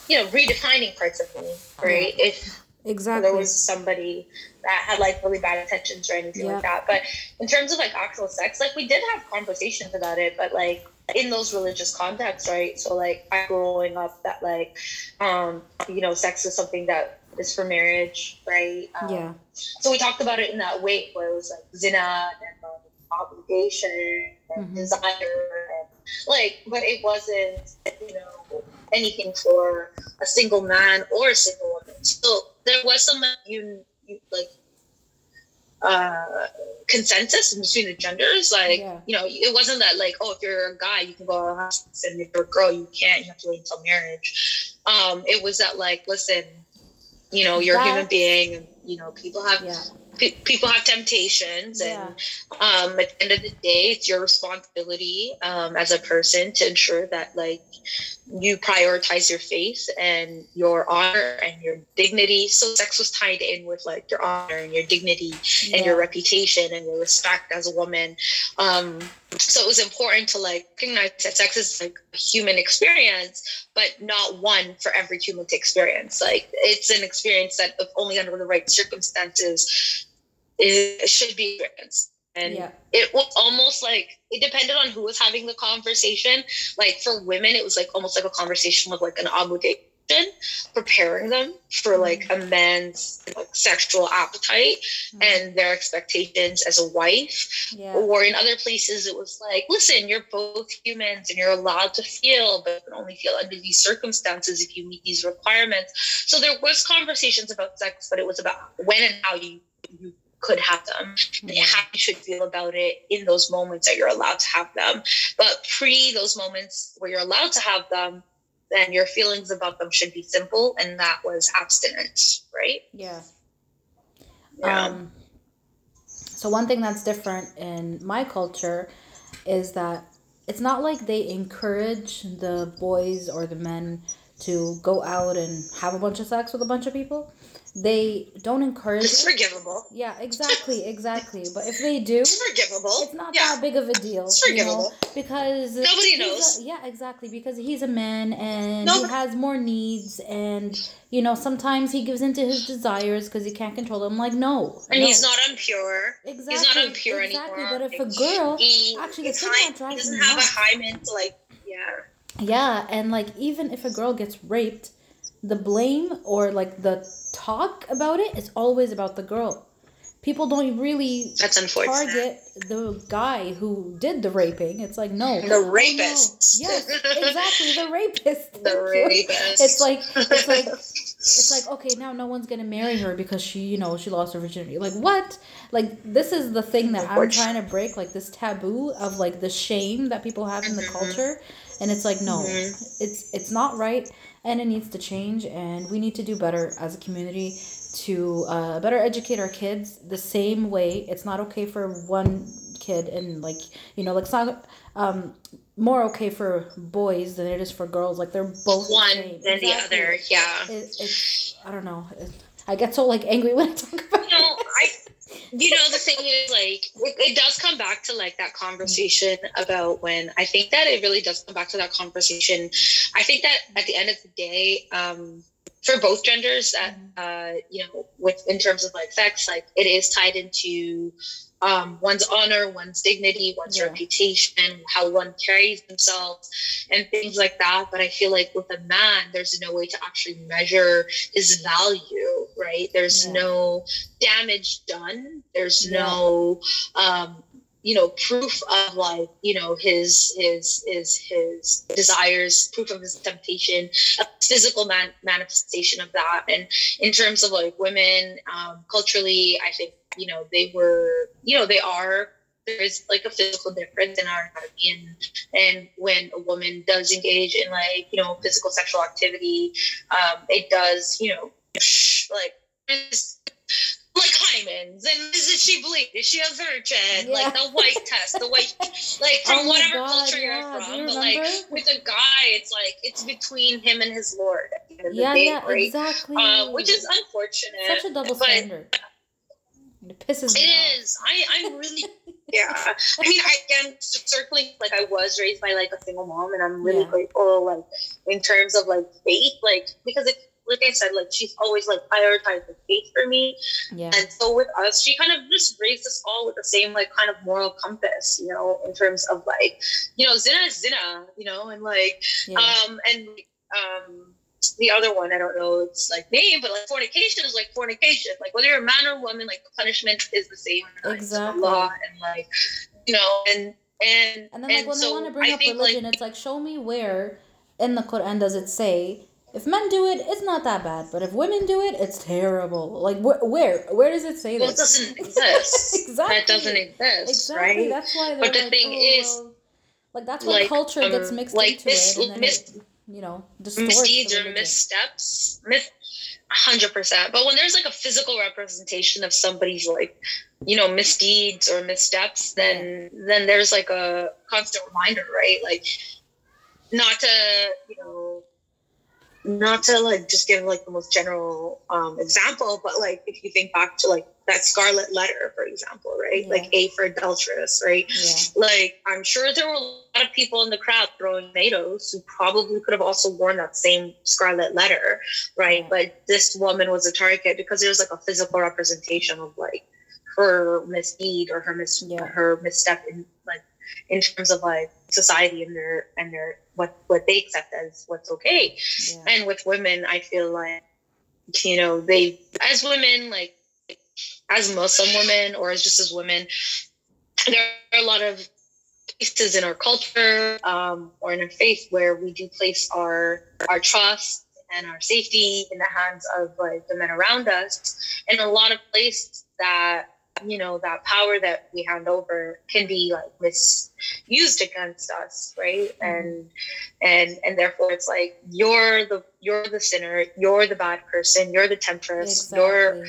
you know redefining parts of me right if Exactly. there was somebody that had like really bad intentions or anything Yeah. like that but in terms of like actual sex like we did have conversations about it but like in those religious contexts right so like i growing up that like um you know sex is something that is for marriage right um, yeah. so we talked about it in that way where it was like zina and um, obligation and Mhm. desire and like but it wasn't you know anything for a single man or a single woman so there was some you like uh consensus between the genders like Yeah. you know it wasn't that like oh if you're a guy you can go have sex and if you're a girl you can't you have to wait until marriage um it was that like listen you know you're a human being and you know people have Yeah. pe- people have temptations Yeah. and um, at the end of the day it's your responsibility um, as a person to ensure that like you prioritize your faith and your honor and your dignity. So sex was tied in with like your honor and your dignity and your reputation and your respect as a woman. Um, so it was important to like recognize that sex is like a human experience but not one for every human to experience. Like it's an experience that if only under the right circumstances it should be experienced and Yeah. it was almost like it depended on who was having the conversation like for women it was like almost like a conversation with like an obligation preparing them for like a man's like sexual appetite Mhm. and their expectations as a wife Yeah. or in other places it was like listen you're both humans and you're allowed to feel but you can only feel under these circumstances if you meet these requirements so there was conversations about sex but it was about when and how you you could have them Yeah. how you should feel about it in those moments that you're allowed to have them but pre those moments where you're allowed to have them then your feelings about them should be simple and that was abstinence right Yeah. yeah Um, so one thing that's different in my culture is that it's not like they encourage the boys or the men to go out and have a bunch of sex with a bunch of people. They don't encourage it's it. forgivable Yeah, exactly, exactly. But if they do, it's forgivable it's not yeah that big of a deal, It's you know, forgivable. because Nobody he's a- knows. yeah, exactly, because he's a man and he has more needs, and you know sometimes he gives into his desires because he can't control them. I'm Like no, and no. he's not impure exactly he's not impure exactly. anymore But if a girl, he, actually, the high, drives he doesn't have nuts- a hymen like yeah yeah, and like even if a girl gets raped, the blame or like the talk about it is always about the girl. People don't really target the guy who did the raping. It's like no, the Oh, no. rapist Yes, exactly, the rapist. the (laughs) rapist It's like it's like (laughs) it's like okay, now no one's gonna marry her because she, you know, she lost her virginity. Like what? Like this is the thing that I'm trying to break, like this taboo of like the shame that people have in the Mhm. culture, and it's like no, Mhm. it's it's not right, and it needs to change, and we need to do better as a community to uh, better educate our kids the same way. It's not okay for one kid and like you know like it's not um more okay for boys than it is for girls. Like they're both one the than the other. Yeah. It, it's I don't know. It, I get so like angry (laughs) when I talk about. You know, I. You know, the thing is, like, it, it does come back to like that conversation about when I think that it really does come back to that conversation. I think that at the end of the day, um, for both genders, that uh, you know, with in terms of like sex, like it is tied into um, one's honor, one's dignity, one's Yeah. reputation, how one carries themselves, and things like that. But I feel like with a man, there's no way to actually measure his value, right? There's Yeah. no damage done. There's Yeah. no, um, you know, proof of like, you know, his his his his desires, proof of his temptation, a physical man- manifestation of that. And in terms of like women, um, culturally, I think you know they were, you know, they are. There is like a physical difference in our anatomy, and and when a woman does engage in like you know physical sexual activity, um, it does you know like like hymens and is she bleed? Is she a virgin? Like the white test, the white (laughs) like from Oh whatever God, culture yeah. you're from. you But like with a guy, it's like it's between him and his lord at the end of the Yeah, day, yeah, right? exactly. Uh, which is unfortunate. such a double but standard. It pisses me It is. I I'm really (laughs) yeah. I mean, I again circling like I was raised by like a single mom, and I'm really Yeah. grateful. Like in terms of like faith, like because it, like I said, like she's always like prioritized the faith for me, Yeah. and so with us, she kind of just raised us all with the same like kind of moral compass, you know, in terms of like, you know, zina is zina, you know, and like yeah. um, and um, the other one, I don't know its like name, but like fornication is like fornication. Like whether you're a man or woman, like the punishment is the same. in the eyes of Exactly. Allah and like you know, and and And then, like, when so they want to bring I up religion, like, it's like, show me where in the Quran does it say if men do it, it's not that bad, but if women do it, it's terrible. Like, wh- where? Where does it say well, it doesn't (laughs) exist. exactly. That doesn't exist, Exactly. right? That's why But the like, thing oh, is, well, like that's why like, culture gets um, mixed like into mis- it, and then mis- it, you know, misdeeds or missteps mis- 100% but when there's like a physical representation of somebody's like you know misdeeds or missteps then then there's like a constant reminder right like not to you know not to like just give like the most general um example but like if you think back to like that scarlet letter for example right Yeah. like a for adulteress right Yeah. like I'm sure there were a lot of people in the crowd throwing tomatoes who probably could have also worn that same scarlet letter, right? Yeah. But this woman was a target because there was like a physical representation of like her misdeed or her mis her misstep in like in terms of like society and their and their what what they accept as what's okay. Yeah. And with women, I feel like you know they as women like as Muslim women or as just as women, there are a lot of places in our culture um, or in our faith where we do place our our trust and our safety in the hands of like the men around us and a lot of places that you know that power that we hand over can be like misused against us right? Mm-hmm. And and and therefore it's like you're the you're the sinner you're the bad person you're the temptress you're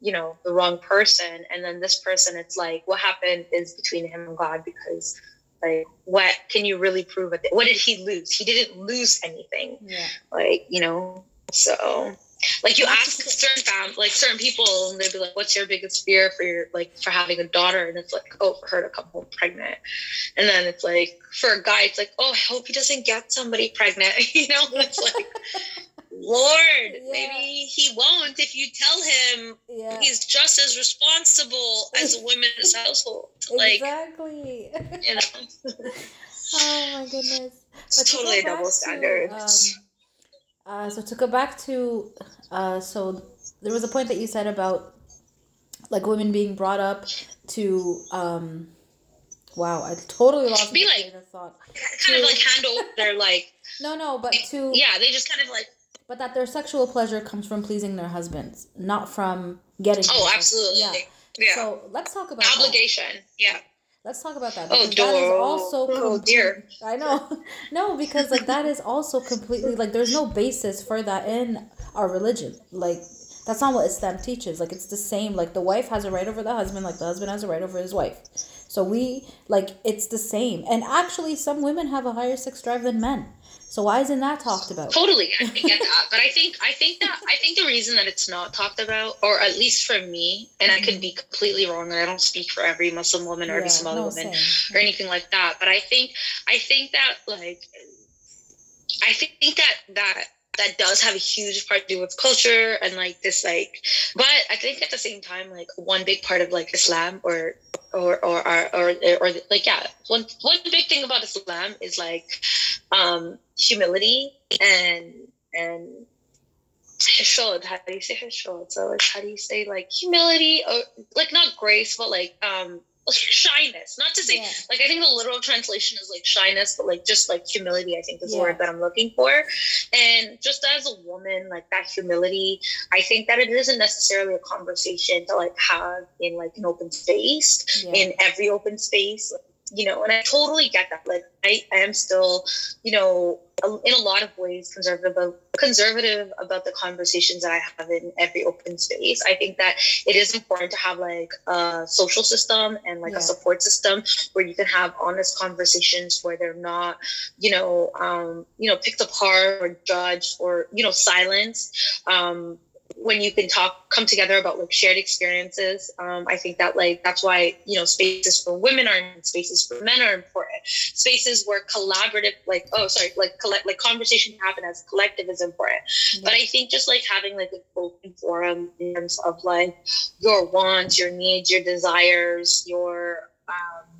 you know the wrong person. And then this person it's like what happened is between him and god because like what can you really prove? What did he lose? He didn't lose anything. Yeah. like you know so like you ask certain fam like certain people and they'd be like what's your biggest fear for your like for having a daughter and it's like oh for her to come home pregnant and then it's like for a guy it's like oh i hope he doesn't get somebody pregnant (laughs) you know it's like lord (laughs) Yeah. maybe he won't if you tell him Yeah. he's just as responsible as a woman in his household. (laughs) Like, exactly. you know, oh my goodness. it's But totally back double to, standards. um, uh, so to go back to, uh, so there was a point that you said about like women being brought up to, um, wow, I totally lost Be my like- thought. kind of like handle their like, (laughs) No, no, but to, yeah, they just kind of like, but that their sexual pleasure comes from pleasing their husbands, not from getting. oh, absolutely, yeah, Yeah. So let's talk about that. obligation, yeah. Let's talk about that. Oh, that is also Oh, dear. I know. (laughs) No, because like that is also completely like there's no basis for that in our religion. Like that's not what Islam teaches. Like it's the same. Like the wife has a right over the husband, like the husband has a right over his wife. So we like it's the same. And actually some women have a higher sex drive than men. So why isn't that talked about? Totally, I (laughs) get that. but I think I think that I think the reason that it's not talked about, or at least for me, and I could mm-hmm. be completely wrong, and I don't speak for every Muslim woman or every Yeah, Somali no, woman same. or anything like that. But I think I think that like I think that that that does have a huge part to do with culture and like this like but I think at the same time like one big part of like Islam or or or or, or, or like yeah one one big thing about Islam is like um humility and and xishood. How do you say xishood? So it's how do you say like humility or like not grace but like um shyness not to say Yeah. like I think the literal translation is like shyness, but like just like humility, I think is the word that I'm looking for. And just as a woman, like that humility, I think that it isn't necessarily a conversation to like have in like an open space, Yeah. in every open space. You know, and I totally get that. Like, I, I am still, you know, in a lot of ways conservative about, conservative about the conversations that I have in every open space. I think that it is important to have like a social system and like Yeah. a support system where you can have honest conversations where they're not you know um you know picked apart or judged or you know silenced um when you can talk come together about like shared experiences um i think that like that's why you know spaces for women are important, spaces for men are important. Spaces where collaborative like oh sorry like collect like conversation happen as collective is important. But I think just like having like an open forum in terms of like your wants, your needs, your desires, your um,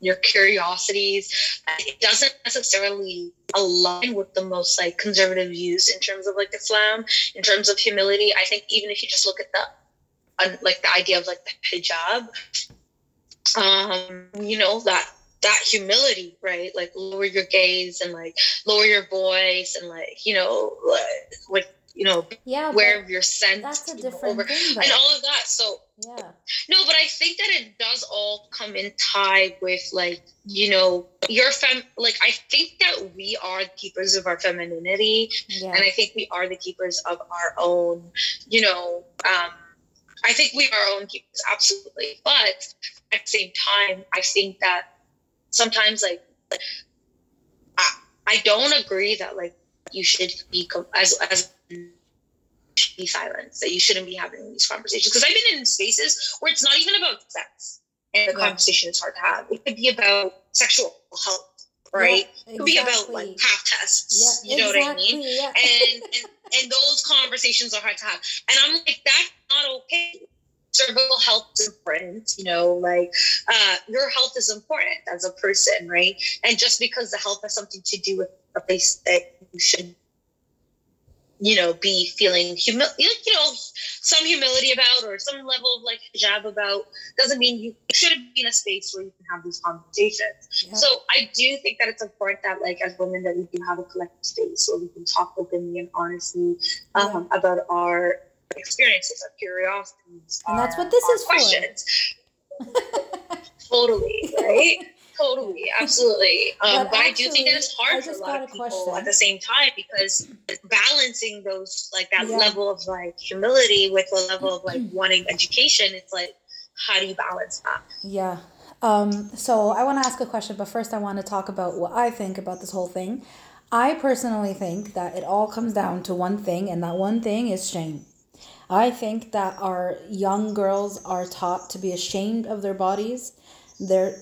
your curiosities, it doesn't necessarily align with the most like conservative views in terms of like Islam, in terms of humility. I think even if you just look at the like the idea of like the hijab, um, you know that that humility, right? Like lower your gaze and like lower your voice and like you know like, you know yeah, where but your sense that's a different over thing though. and all of that. So yeah. no, but I think that it does all come in tie with like you know your fem. Like I think that we are the keepers of our femininity, Yeah. and I think we are the keepers of our own. You know, um, I think we are our own keepers, absolutely. But at the same time, I think that sometimes like I, I don't agree that like you should be com- as as be silenced that you shouldn't be having these conversations because I've been in spaces where it's not even about sex and the Yeah. conversation is hard to have. It could be about sexual health, right? Yeah, it could be about like pap tests. Yeah, you know exactly. what I mean? Yeah. and, and and those conversations are hard to have. And I'm like, that's not okay. Cervical health is important, you know, like uh, your health is important as a person, right? And just because the health has something to do with a place that you should, you know, be feeling humil, you know, some humility about or some level of like hijab about doesn't mean you shouldn't be in a space where you can have these conversations. Yeah. So I do think that it's important that, like, as women, that we can have a collective space where we can talk openly and honestly um, about our experiences, our curiosities, And that's our- what this is for. (laughs) totally, right? (laughs) Totally, absolutely. Um, But but I do think that it's hard for a lot of people question. at the same time because balancing those, like that Yeah. level of like humility with the level of like (clears throat) wanting education, it's like, how do you balance that? Yeah. Um, so I want to ask a question, but first I want to talk about what I think about this whole thing. I personally think that it all comes down to one thing, and that one thing is shame. I think that our young girls are taught to be ashamed of their bodies. They're,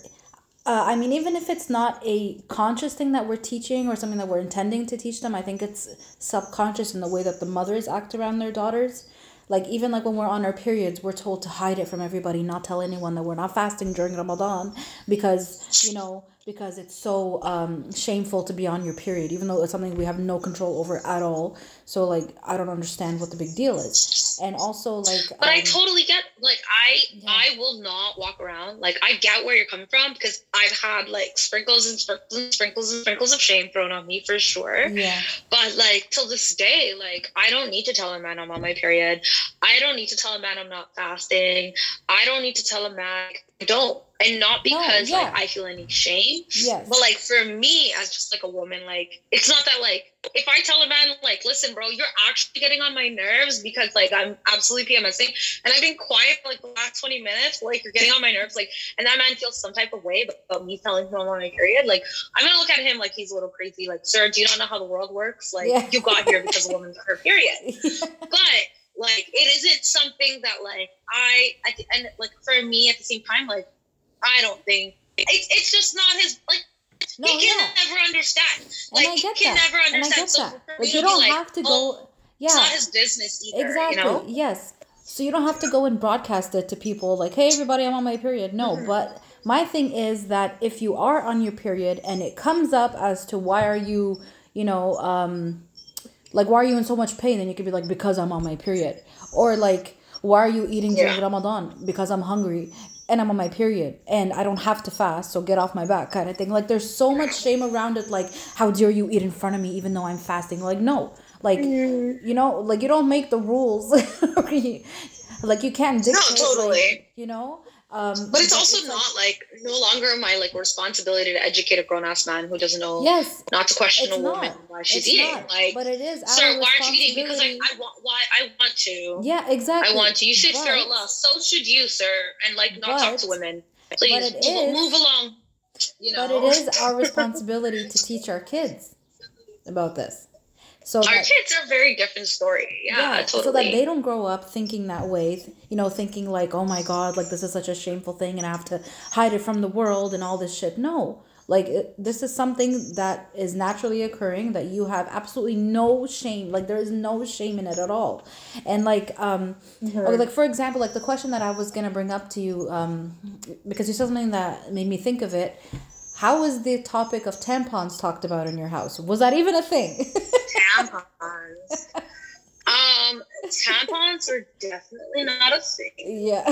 uh, I mean, even if it's not a conscious thing that we're teaching or something that we're intending to teach them, I think it's subconscious in the way that the mothers act around their daughters. Like even like when we're on our periods, we're told to hide it from everybody, not tell anyone that we're not fasting during Ramadan because you know because it's so um, shameful to be on your period, even though it's something we have no control over at all. So like I don't understand what the big deal is, and also like But I um, totally get like I Yeah. I will not walk around like I get where you're coming from because I've had like sprinkles and sprinkles and sprinkles and sprinkles of shame thrown on me for sure. yeah But like till this day, like I don't need to tell a man I'm on my period. I don't need to tell a man I'm not fasting. I don't need to tell a man don't and not because yeah. like I feel any shame. Yes. But like for me as just like a woman, like it's not that like if I tell a man like, listen, bro, you're actually getting on my nerves because like I'm absolutely PMSing and I've been quiet for like the last 20 minutes, like you're getting on my nerves, like and that man feels some type of way about me telling him I'm on my period, like I'm gonna look at him like he's a little crazy, like, sir, do you not know how the world works? Like Yeah. you got here because a woman's on (laughs) her period. But like it isn't something that like I, I and like for me at the same time, like I don't think it's it's just not his like no, he can yeah. never understand. And Like I he can that. never And I understand. get So that. Like you don't like, have to oh, go. It's not Yeah. his business either. Exactly. You know? Yes. So you don't have to go and broadcast it to people like, "Hey, everybody, I'm on my period." No, Mhm. but my thing is that if you are on your period and it comes up as to why are you, you know, um, like why are you in so much pain, And you could be like, "Because I'm on my period," or like, "Why are you eating during Yeah. Ramadan?" Because I'm hungry and I'm on my period and I don't have to fast, so get off my back, kind of thing. Like there's so much shame around it. Like, how dare you eat in front of me even though I'm fasting? Like, no, like Mm-hmm. you know like you don't make the rules (laughs) like you can't dictate like, totally. you know um But it's also like- not like no longer my like responsibility to educate a grown ass man who doesn't know yes not to question a woman not. why she's it's eating. not. Like, but it is sir, why aren't you eating? Because like responsibility. I want why I want to. yeah exactly I want to. You should but, fear Allah. So should you, sir. And like not talk to women. Please it move, is- move along. You know. but it is our responsibility to teach our kids about this so Our that, kids are a very different story. Yeah, totally. so that they don't grow up thinking that way you know thinking like oh my god like this is such a shameful thing and i have to hide it from the world and all this shit no like it, this is something that is naturally occurring that you have absolutely no shame like there is no shame in it at all and like um okay, like for example like the question that i was gonna bring up to you um because you said something that made me think of it how was the topic of tampons talked about in your house was that even a thing tampons. um, tampons are definitely not a thing. Yeah.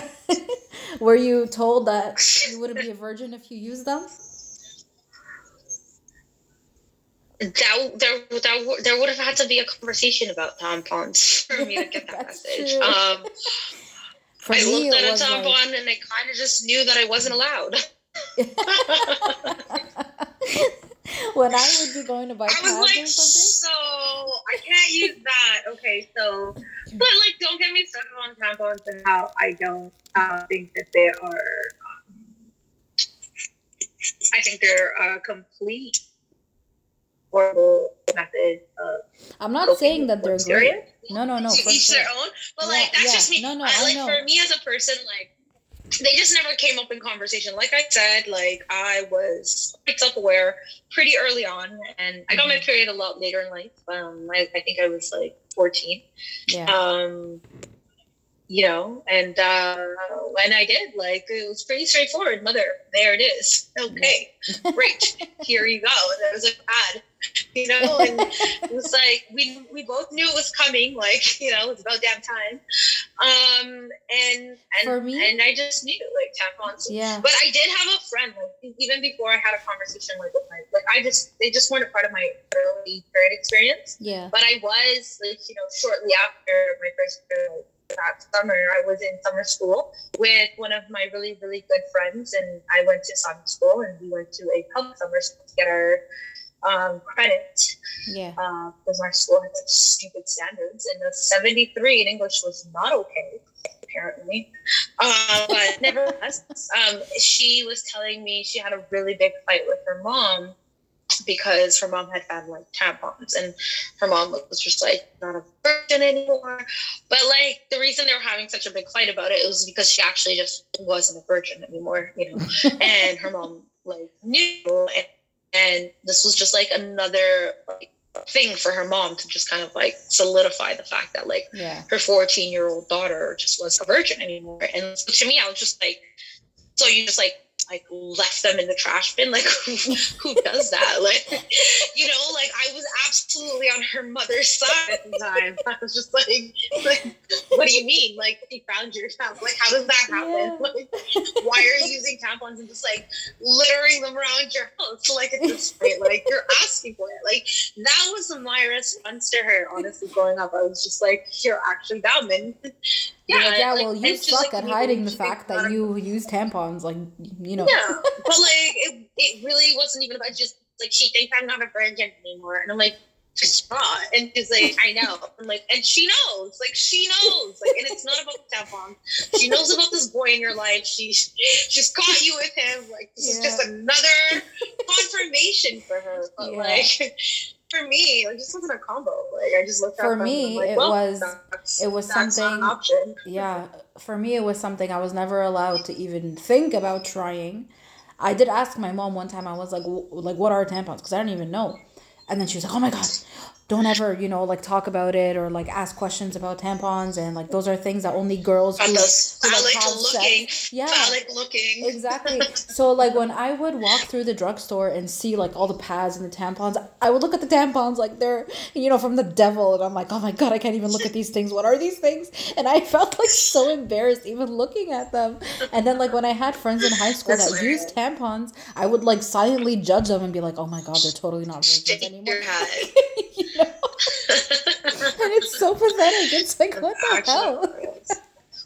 (laughs) Were you told that (laughs) you wouldn't be a virgin if you used them? That there, that would- there would have had to be a conversation about tampons for me to get (laughs) that message. Um, I looked at a tampon like, and I kind of just knew that I wasn't allowed. (laughs) when I would be going to buy I was or something. so I can't use that. Okay, so, but like, don't get me started on tampons and how I don't uh, think that they are. Um, I think they're a complete horrible method of. I'm not saying that they're bacteria. great. No, no, no. to each sure. their own. But Yeah, like that's yeah. just me. No, no, I, like know. for me as a person, like they just never came up in conversation. Like I said, like I was self-aware pretty early on, and I got my Mhm. period a lot later in life. Um, I, I think I was like 14. Yeah. Um, you know, and uh, when I did, like it was pretty straightforward. Mother, there it is. Okay, (laughs) great. Here you go. There was a ad, (laughs) you know, and it was like we we both knew it was coming. Like you know, it's about damn time. Um, and and For me- and I just knew like tampons. Yeah. But I did have a friend, like even before I had a conversation like with my like I just they just weren't a part of my early period experience. Yeah. But I was like, you know, shortly after my first year, like that summer, I was in summer school with one of my really, really good friends, and I went to summer school, and we went to a public summer school to get our um, credit Yeah. uh, because our school had such stupid standards, and the seventy-three in English was not okay. Apparently, uh, but (laughs) nevertheless, um, she was telling me she had a really big fight with her mom because her mom had had like tampons and her mom was just like not a virgin anymore but like the reason they were having such a big fight about it was because she actually just wasn't a virgin anymore you know (laughs) and her mom like knew and, and this was just like another like thing for her mom to just kind of like solidify the fact that like Yeah. her 14 year old daughter just wasn't a virgin anymore and so to me i was just like so you just like like left them in the trash bin like who, (laughs) who does that like you know like i was absolutely on her mother's side at the time i was just like like what do you mean? Like, she found your tampons. Like, how does that happen? Yeah. Like, why are you using tampons and just like littering them around your house? Like, at this point, like, you're asking for it. Like, that was my response to her, honestly, growing up. I was just like, you're actually that And yeah, like, yeah like, well, you suck like, at hiding the fact that you use tampons. Like, you know. Yeah, (laughs) but like, it, it really wasn't even about just like, she thinks I'm not a virgin anymore. And I'm like, not. And she's like, I know. I'm like, and she knows. Like, she knows. Like, and it's not about the tampon. She knows about this boy in your life. She she's caught you with him. Like, this yeah. is just another confirmation for her. But yeah. like (laughs) for me, it just wasn't a combo. Like I just looked for me, like, it well, was it was something. Yeah, for me, it was something I was never allowed to even think about trying. I did ask my mom one time. I was like, like, what are tampons? Because I don't even know. And then she was like, "Oh my god, don't ever, you know, like talk about it or like ask questions about tampons and like those are things that only girls who, who like, have looking, sex. Yeah, phallic looking. exactly. (laughs) So like when I would walk through the drugstore and see like all the pads and the tampons, I would look at the tampons like they're you know from the devil, and I'm like, oh my god, I can't even look at these things. What are these things? And I felt like so embarrassed even looking at them. And then like when I had friends in high school That's that hilarious. used tampons, I would like silently judge them and be like, oh my god, they're totally not virgins anymore. (laughs) you know? (laughs) and it's so pathetic. It's like, what the hell?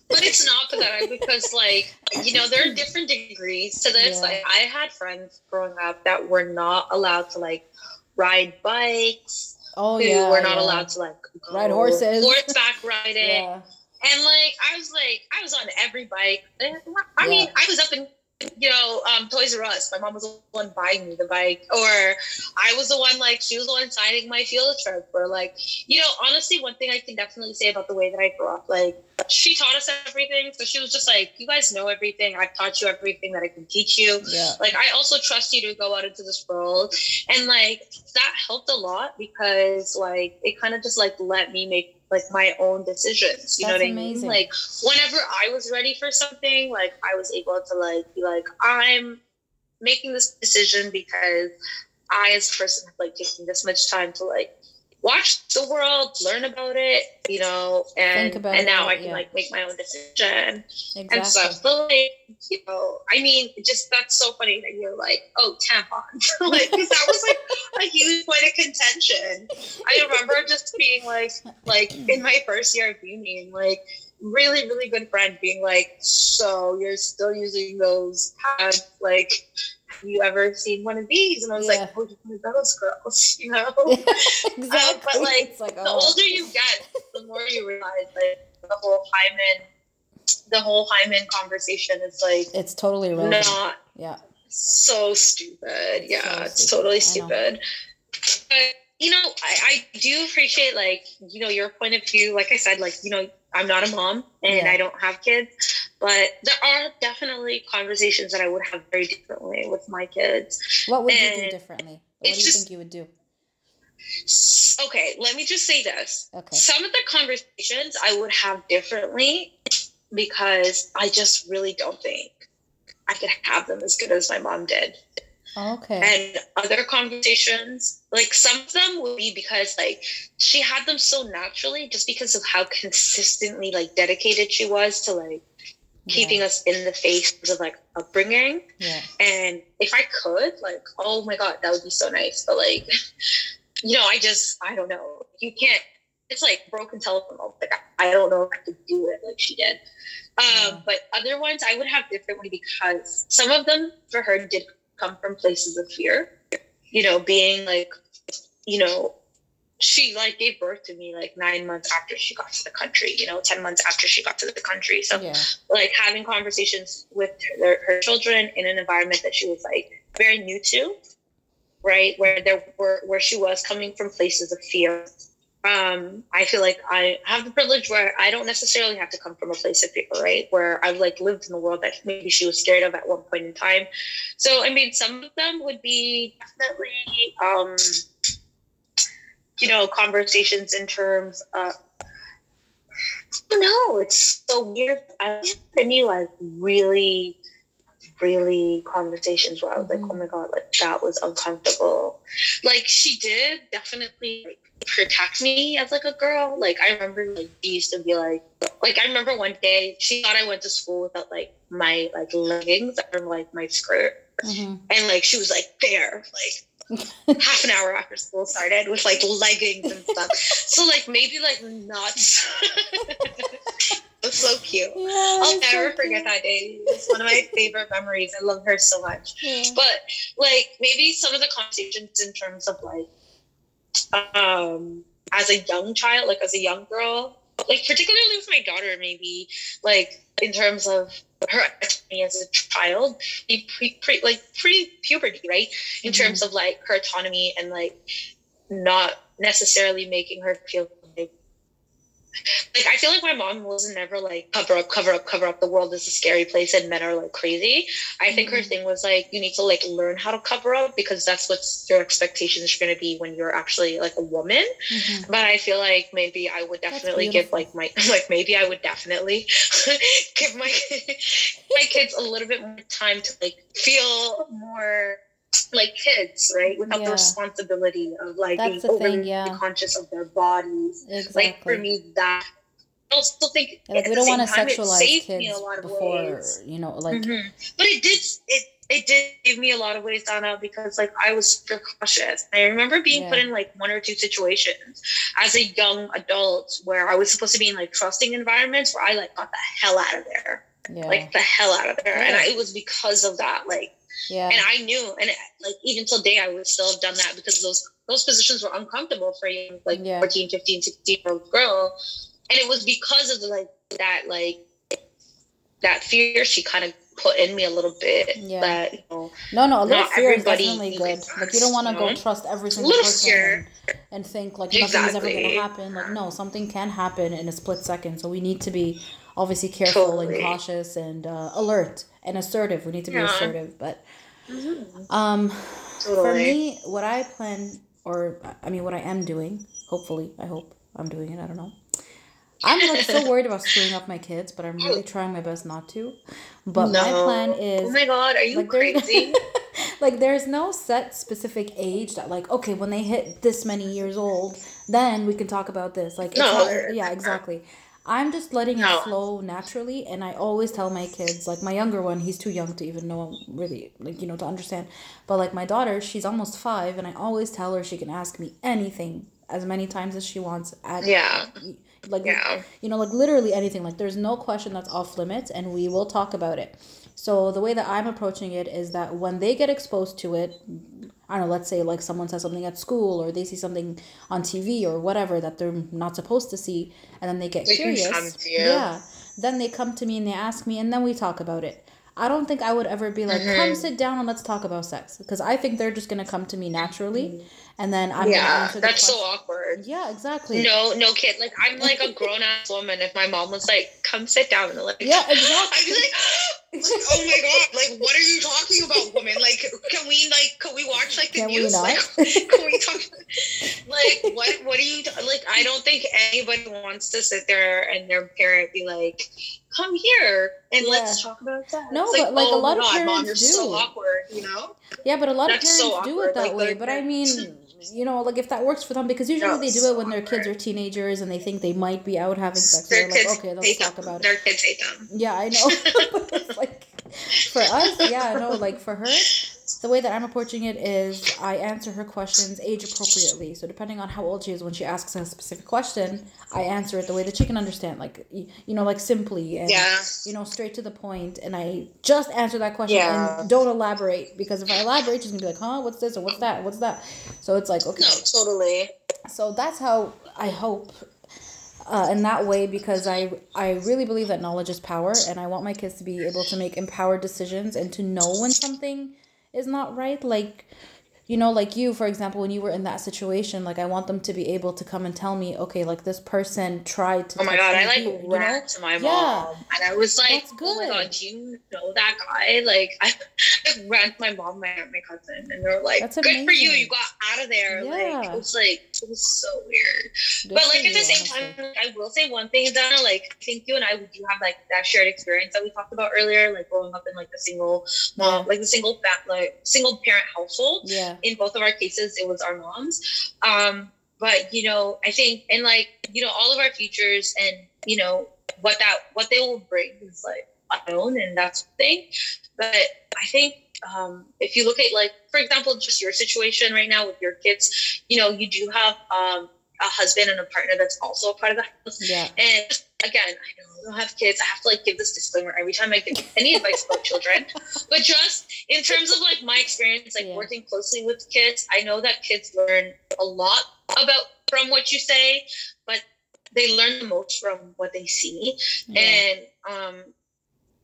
But it's not pathetic because, like, you know, there are different degrees to this. Yeah. Like, I had friends growing up that were not allowed to, like, ride bikes. Oh, who yeah. were not yeah. allowed to, like, ride horses. Horseback riding. yeah. And, like, I was, like, I was on every bike. I mean, I was up in you know, um, Toys R Us. My mom was the one buying me the bike, or I was the one like she was the one signing my field trip. Or like, you know, honestly, one thing I can definitely say about the way that I grew up, like she taught us everything. So she was just like, you guys know everything. I've taught you everything that I can teach you. Yeah. Like I also trust you to go out into this world, and like that helped a lot because like it kind of just like let me make like my own decisions. You That's know what amazing. I mean? Like whenever I was ready for something, like I was able to like be like, I'm making this decision because I as a person have like taking this much time to like watch the world, learn about it, you know, and and now I can yeah. like make my own decision exactly. and stuff. But like, you know, I mean, just that's so funny that you're like, oh, tampons, (laughs) like because that was like a huge point of contention. I remember just being like, like in my first year of uni, like really, really good friend being like, so you're still using those pads, like you ever seen one of these? And I was yeah. like, oh, one of those girls, (laughs) you know? (laughs) exactly. Um, but like, like oh. the older you get, the more you realize like the whole hymen, the whole hymen conversation is like it's totally irrelevant. not yeah so stupid. Yeah, so it's stupid. totally stupid. But you know, I, I do appreciate like you know your point of view. Like I said, like you know, I'm not a mom and yeah. I don't have kids, but there are definitely conversations that I would have very differently with my kids. What would and you do differently? What do you just, think you would do? Okay, let me just say this. Okay. Some of the conversations I would have differently because I just really don't think I could have them as good as my mom did. Okay. And other conversations, like some of them would be because like she had them so naturally just because of how consistently like dedicated she was to like keeping us in the face of like upbringing. Yeah. And if I could, like, oh my god, that would be so nice. But like, (laughs) you know, I just I don't know. You can't. It's like broken telephone. Like I don't know if I could do it like she did. Um, yeah. But other ones I would have differently because some of them for her did come from places of fear. You know, being like, you know, she like gave birth to me like nine months after she got to the country, you know, 10 months after she got to the country. So, yeah. like, having conversations with her, her children in an environment that she was like very new to, right? Where there were, where she was coming from places of fear um, I feel like I have the privilege where I don't necessarily have to come from a place of fear, right? Where I've like lived in the world that maybe she was scared of at one point in time. So, I mean, some of them would be definitely, um, you know, conversations in terms of, no, it's so weird. I any like really, really conversations where I was like, mm-hmm. oh my God, like that was uncomfortable. Like she did definitely like protect me as like a girl. Like I remember like she used to be like, like I remember one day she thought I went to school without like my like leggings or like my skirt, Mhm. and like she was like there like half an hour after school started with like leggings and stuff. so like maybe like nuts. (laughs) it so cute. Yeah, I'll it's so never forget that day. It's one of my favorite memories. I love her so much. Yeah. But like maybe some of the conversations in terms of like um as a young child, like as a young girl, like particularly with my daughter, maybe like in terms of her autonomy as a child, pre, pre, pre like pre puberty, right? In Mhm. terms of like her autonomy and like not necessarily making her feel like I feel like my mom wasn't never like cover up, cover up, cover up. The world is a scary place and men are like crazy. I think her Mhm. thing was like you need to like learn how to cover up because that's what your expectations are going to be when you're actually like a woman. Mhm. But I feel like maybe I would definitely give like my (laughs) like maybe I would definitely (laughs) give my (laughs) my kids a little bit more time to like feel more like kids, right? Without Yeah. the responsibility of like That's being the thing, yeah. conscious of their bodies. Exactly. Like for me, that I also think Yeah, like we don't want to sexualize kids a lot of before ways. you know, like Mhm. But it did it it did give me a lot of ways down out because like I was super cautious. I remember being Yeah. put in like one or two situations as a young adult where I was supposed to be in like trusting environments where I like got the hell out of there. yeah, Like the hell out of there. And I, it was because of that. Like yeah, and I knew and like even till day I would still have done that because those those positions were uncomfortable for a young like Yeah. 14, 15, 16 year old girl. And it was because of like that like that fear she kind of put in me a little bit Yeah. that you know no, no, a little fear is definitely good. is Like you don't want to you go trust every single Little person fear. and, and think like nothing is ever going to happen. Like no, something can happen in a split second. So we need to be obviously careful and cautious and uh, alert and assertive. We need to be Yeah. assertive, but um for me what i plan or i mean what i am doing hopefully i hope i'm doing it i don't know i'm like so (laughs) worried about screwing up my kids but i'm really trying my best not to but my No. plan oh is my god are you like there's, crazy (laughs) like there's no set specific age that like okay when they hit this many years old then we can talk about this like it's No. not, yeah exactly i'm just letting No. it flow naturally and i always tell my kids like my younger one he's too young to even know really like you know to understand. But like my daughter she's almost five and i always tell her she can ask me anything as many times as she wants at yeah. like yeah. you know like literally anything. Like there's no question that's off limits and we will talk about it so the way that i'm approaching it is that when they get exposed to it i don't know let's say like someone says something at school or they see something on tv or whatever that they're not supposed to see and then they get They curious. come yeah. Then they come to me and they ask me and then we talk about it. I don't think i would ever be like come Mhm. sit down and let's talk about sex because i think they're just going to come to me naturally and then i'm going to yeah that's so awkward. Yeah exactly. No no kid like i'm like a grown-ass woman if my mom was like come sit down and (laughs) like yeah I'd exactly. be like, like, oh my god, like what are you talking about, woman? Like, can we like, can we watch like the Can we news? not? Like, (laughs) can we talk? Like, what? What are you like? I don't think anybody wants to sit there and their parent be like, come here and let's talk about that. No, It's but, like, a oh lot my of God, mom, parents you're so do. awkward. You know? Yeah, but a lot That's of so parents do it that like, way. But I mean, (laughs) you know, like if that works for them, because usually they do it when their kids are teenagers and they think they might be out having sex. Their They're like, okay, let's talk them. about it. Their kids hate them. Yeah, I know. (laughs) Like for us, yeah, no, like for her, the way that I'm approaching it is I answer her questions age appropriately. So depending on how old she is when she asks a specific question, I answer it the way that she can understand, like you know, like simply and Yeah. you know, straight to the point. and I just answer that question Yeah. and don't elaborate because if I elaborate, she's gonna be like, "Huh? What's this or what's that? What's that?" So it's like, okay, No, totally. so that's how I hope, uh, in that way, because I I really believe that knowledge is power, and I want my kids to be able to make empowered decisions and to know when something is not right, like. You know, like you, for example, when you were in that situation, like I want them to be able to come and tell me, okay, like this person tried to. Oh my god, I like you ran to my Yeah. mom, and I was like, "Oh my god, do you know that guy?" Like, (laughs) I like, ran to my mom, my my cousin, and they were like, That's "Good for you, you got out of there." Like, Yeah. it was like it was so weird. Good but like at the same honestly. time, like, I will say one thing, Donna. Like, I think you and I we do have like that shared experience that we talked about earlier, like growing up in like the single mom, Yeah. like the single fat, like single parent household Yeah. In both of our cases it was our moms. Um but you know i think and like you know all of our futures and you know what that what they will bring is like unknown and that's the thing. But i think um, if you look at like for example just your situation right now with your kids you know you do have um, a husband and a partner that's also a part of the house. Yeah. and again i know I don't have kids i have to like give this disclaimer every time i give any advice about children (laughs) but just in terms of like my experience like Yeah. working closely with kids i know that kids learn a lot about from what you say but they learn the most from what they see Yeah. and um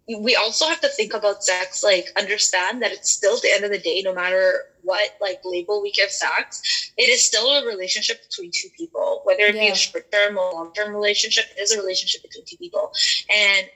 we also have to think about sex like understand that it's still at the end of the day no matter what like label we give sex it is still a relationship between two people whether it be a short term or long term relationship it is a relationship between two people. And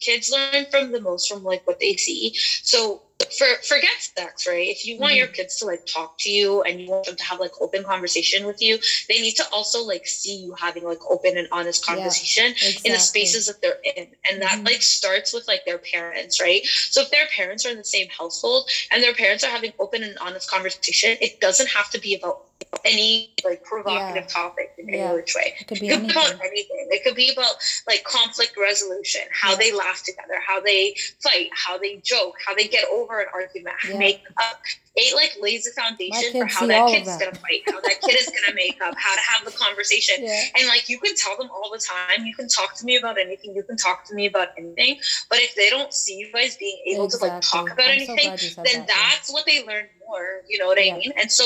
kids learn from the most from like what they see so for forget sex right if you want Mhm. your kids to like talk to you and you want them to have like open conversation with you they need to also like see you having like open and honest Yeah. conversation in the spaces that they're in and that Mhm. like starts with like their parents right so if their parents are in the same household and their parents are having open and honest conversation it doesn't have to be about any like provocative Yeah. topic in Yeah. any which way It could be it could be about anything. anything it could be about like conflict resolution how Yeah. they laugh together how they fight how they joke how they get over an argument make up it like lays the foundation for how that kid's that. gonna fight how that kid is gonna make up how to have the conversation Yeah. and like you can tell them all the time, you can talk to me about anything, you can talk to me about anything. But if they don't see you guys being able to like talk about I'm anything, said then that, yeah. that's what they learn more. You know what Yeah. I mean? And so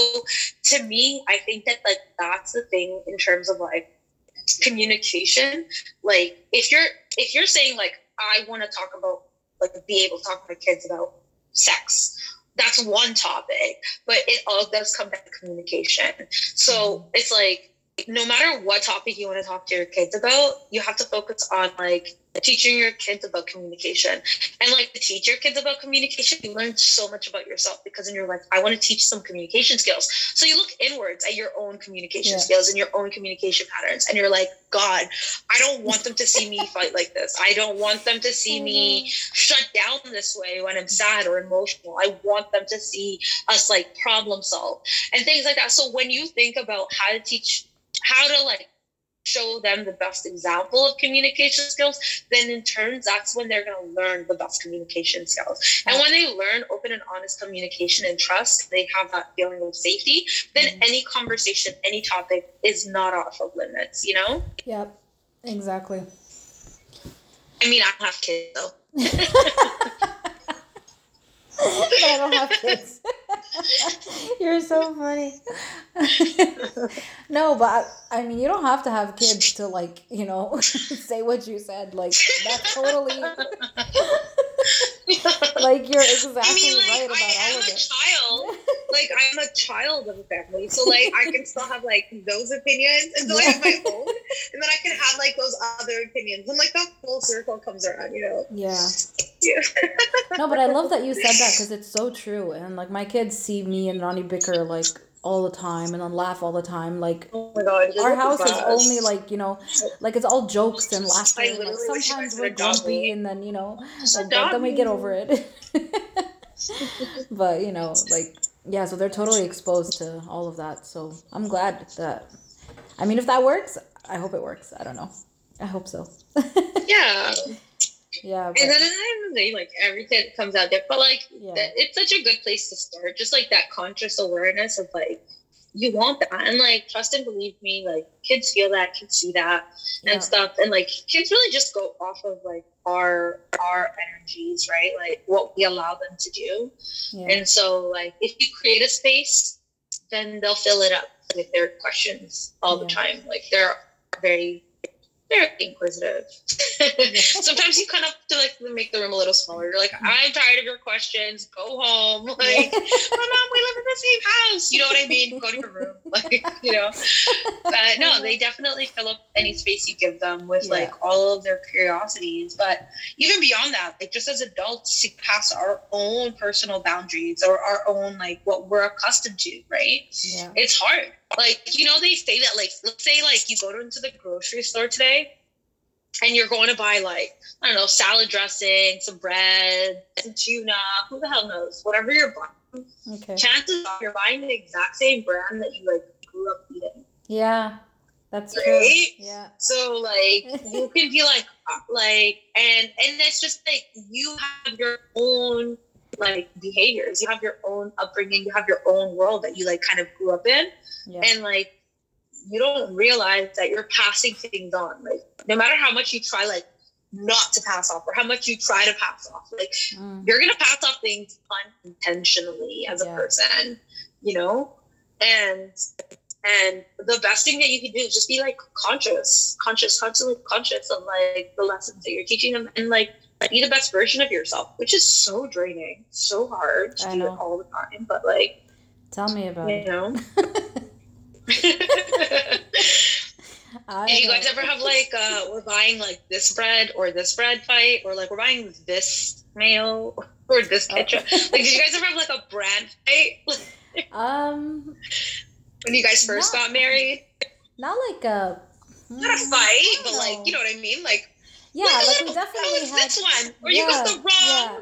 to me, I think that like that's the thing in terms of like communication. Like if you're if you're saying like I want to talk about like be able to talk to my kids about sex. That's one topic, but it all does come back to communication. So mm-hmm. it's like no matter what topic you want to talk to your kids about, you have to focus on like teaching your kids about communication. And like to teach your kids about communication, you learn so much about yourself because in your life, I want to teach some communication skills. So you look inwards at your own communication Yeah. skills and your own communication patterns, and you're like, God, I don't want them to see me (laughs) fight like this. I don't want them to see me mm-hmm. shut down this way when I'm sad or emotional. I want them to see us like problem solve and things like that. So when you think about how to teach, how to like show them the best example of communication skills, then in turn, that's when they're going to learn the best communication skills. And when they learn open and honest communication and trust, they have that feeling of safety, then Mhm. any conversation, any topic is not off of limits, you know? Yep. Exactly. I mean, I don't have kids though. (laughs) but I don't have kids. (laughs) You're so funny. no, but I, I mean, you don't have to have kids to like, you know, (laughs) say what you said. Like that's totally. (laughs) (laughs) like you're exactly I mean, like, right about I all of a it. child. (laughs) Like, I'm a child of a family. So, like, I can still have, like, those opinions. And so I have my (laughs) own. And then I can have, like, those other opinions. And, like, that full circle comes around, you know? Yeah. Yeah. No, but I love that you said that because it's so true. And like my kids see me and Ronnie bicker like all the time and then laugh all the time. Like Oh my god. our house is only like you know like it's all jokes and laughter and like literally wish you sometimes we're grumpy and then you know like, then we get over it (laughs) but you know like yeah so they're totally exposed to all of that so i'm glad that i mean if that works i hope it works i don't know i hope so (laughs) Yeah. Yeah And then at the end of the day, like, every kid comes out there, But, like, yeah that, it's such a good place to start. Just, like, that conscious awareness of, like, you want that. And, like, trust and believe me, like, kids feel that, kids see that. yeah, and stuff and like kids really just go off of like our our energies right like what we allow them to do yeah. and so like if you create a space then they'll fill it up with their questions all the time like they're very very inquisitive (laughs) (laughs) sometimes you kind of have to like make the room a little smaller you're like i'm tired of your questions go home (laughs) like my mom, we live in the same house. You know what I mean? Go to your room. (laughs) Like, you know. But no, they definitely fill up any space you give them with Yeah. like all of their curiosities. But even beyond that, like just as adults, to pass our own personal boundaries or our own like what we're accustomed to, right? yeah It's hard. Like, you know, they say that like let's say like you go into the grocery store today and you're going to buy like I don't know salad dressing, some bread, some tuna. Who the hell knows? Whatever you're buying, okay chances are you're buying the exact same brand that you like grew up eating. yeah That's right? true. Yeah. So like (laughs) you can be like like and and it's just like you have your own like behaviors. You have your own upbringing. You have your own world that you like kind of grew up in, Yeah. and like you don't realize that you're passing things on. Like no matter how much you try like not to pass off or how much you try to pass off, like Mm. you're gonna pass off things unintentionally as a person, you know? And and the best thing that you can do is just be like conscious, conscious, constantly conscious of like the lessons that you're teaching them and like be the best version of yourself, which is so draining, so hard to do it all the time. But like, Tell me about you it. know. (laughs) I Did you guys ever have like uh we're buying like this bread or this bread fight or like we're buying this mayo or this Oh. Like did you guys ever have like a brand fight Um, when you guys first No. got married? not like a. Not a Mm, fight, but like you know what I mean? Like Yeah, "Look, like we (laughs) definitely had. this one or you got the wrong yeah.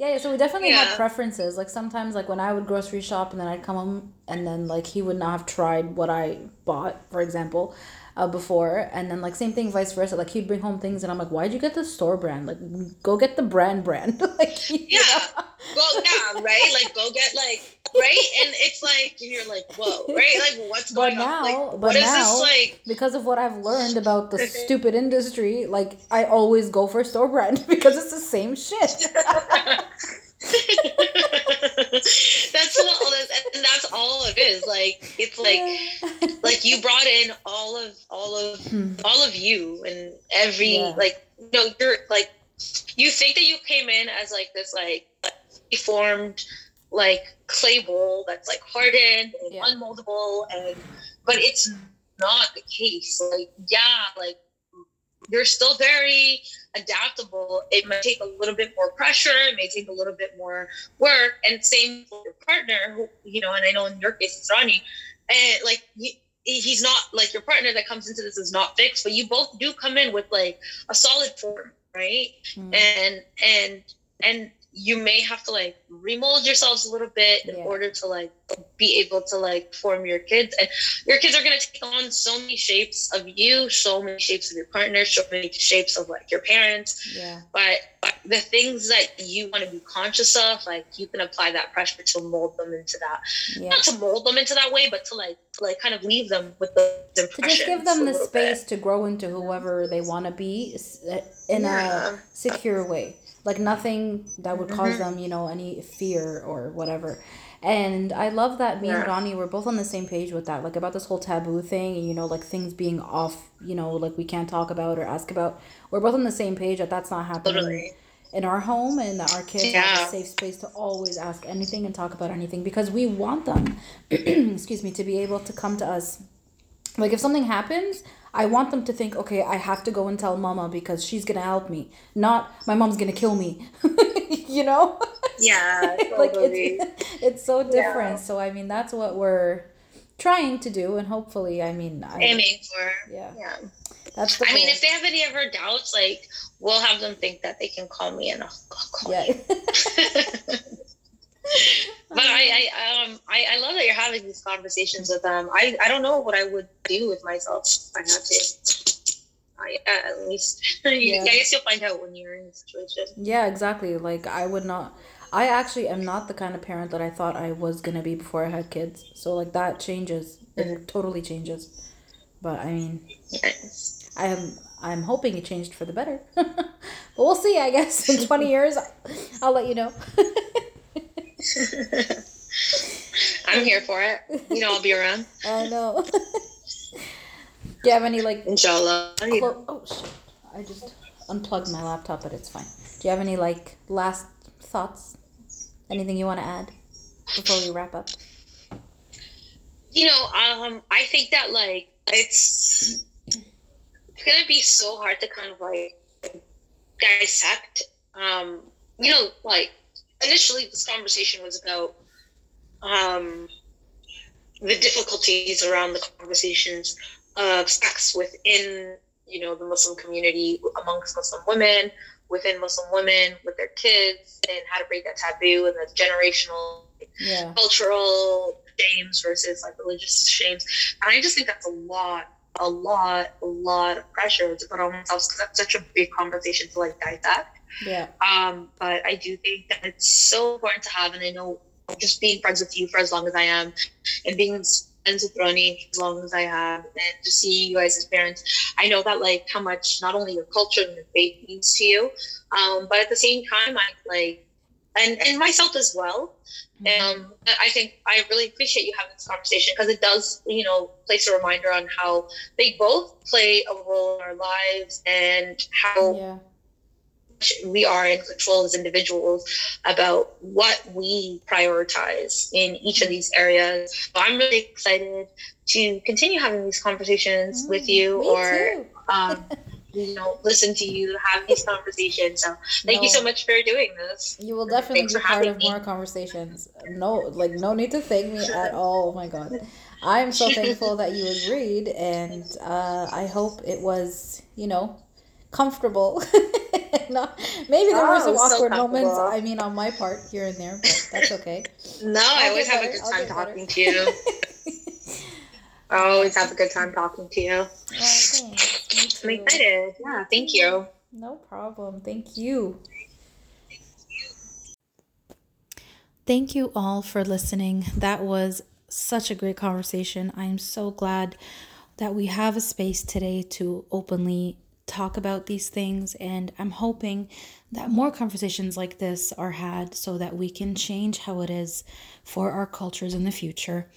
Yeah, yeah, so we definitely had preferences. Like sometimes, like when I would grocery shop and then I'd come home and then like he would not have tried what I bought, for example, uh, before, and then like same thing, vice versa. Like he'd bring home things and I'm like, why'd you get the store brand? Like, go get the brand brand. (laughs) like, Yeah. know? Go yeah, right? Like go get like right? And it's like and you're like, whoa, right? Like what's But now, on? Like but what is now, this like because of what I've learned about the (laughs) stupid industry, like I always go for store brand (laughs) because it's the same shit. (laughs) that's what all this and that's all it is. Like it's like (laughs) like you brought in all of all of Hmm. all of you and every Yeah. like no you're like you think that you came in as like this like formed like clay bowl that's like hardened and Yeah. unmoldable and but it's not the case like yeah like you're still very adaptable it might take a little bit more pressure it may take a little bit more work and same for your partner who you know and i know in your case it's ronnie and like you, he's not like your partner that comes into this is not fixed but you both do come in with like a solid form right Mm. and and and you may have to like remold yourselves a little bit in Yeah. order to like be able to like form your kids and your kids are going to take on so many shapes of you so many shapes of your partner so many shapes of like your parents yeah. but the things that you want to be conscious of like you can apply that pressure to mold them into that Yeah. not to mold them into that way but to like to like kind of leave them with the to just give them the space bit. to grow into whoever they want to be uh, in Yeah. a secure way like nothing that would cause Mhm. them you know any fear or whatever. And i love that me and Yeah. ronnie were both on the same page with that like about this whole taboo thing and you know like things being off you know like we can't talk about or ask about. We're both on the same page that that's not happening totally. in our home and that our kids have a safe space to always ask anything and talk about anything because we want them (clears throat) excuse me to be able to come to us. Like if something happens i want them to think okay i have to go and tell mama because she's gonna help me not my mom's gonna kill me (laughs) you know? Yeah (laughs) like it's (laughs) it's so different. So i mean that's what we're trying to do and hopefully i mean I, aiming for. Yeah. Yeah. That's the I mean, if they have any ever doubts, like we'll have them think that they can call me and I'll, I'll call yeah. you. But I, I, um, I, I love that you're having these conversations with them. I, I don't know what I would do with myself if I had to. I, at least, (laughs) Yeah. I guess you'll find out when you're in the situation. Yeah, exactly. Like I would not I actually am not the kind of parent that I thought I was gonna be before I had kids. So like that changes. It totally changes. But I mean Yes. I am I'm hoping it changed for the better. (laughs) but we'll see, I guess. In twenty years I'll let you know. (laughs) (laughs) I'm here for it. You know, I'll be around. (laughs) I know. (laughs) Do you have any like Inshallah. clo- oh shit. I just unplugged my laptop but it's fine. Do you have any like last thoughts? Anything you wanna add before we wrap up? you know, um, I think that like it's it's gonna be so hard to kind of like dissect. Um, you know, like initially this conversation was about um the difficulties around the conversations of sex within you know the Muslim community amongst Muslim women, within Muslim women with their kids, and how to break that taboo and the generational Yeah. cultural shames versus like religious shames. And I just think that's a lot a lot, a lot of pressure to put on themselves because that's such a big conversation to like dissect. Yeah. Um, but I do think that it's so important to have, and I know just being friends with you for as long as I am, and being friends with Ronnie as long as I have, and just seeing you guys as parents, I know that like how much not only your culture and your faith means to you, um, but at the same time, I like, and and myself as well. Mm-hmm. Um, I think I really appreciate you having this conversation because it does, you know, place a reminder on how they both play a role in our lives and how yeah we are in control as individuals about what we prioritize in each of these areas. So I'm really excited to continue having these conversations mm, with you or um, (laughs) you know listen to you have these conversations. So thank no. you so much for doing this. You will definitely Thanks be part of me. more conversations. No, like no need to thank me at all. Oh my god. I'm so (laughs) thankful that you agreed and uh, I hope it was, you know, comfortable. (laughs) no, maybe there oh, were ah, some awkward so moments. I mean, on my part here and there, but that's okay. no, I always have better. a good time talking to you. (laughs) I always have a good time talking to you. I'm excited. Yeah, thank you. No problem. Thank you. Thank you all for listening. That was such a great conversation. I'm so glad that we have a space today to openly talk about these things. And I'm hoping that more conversations like this are had so that we can change how it is for our cultures in the future.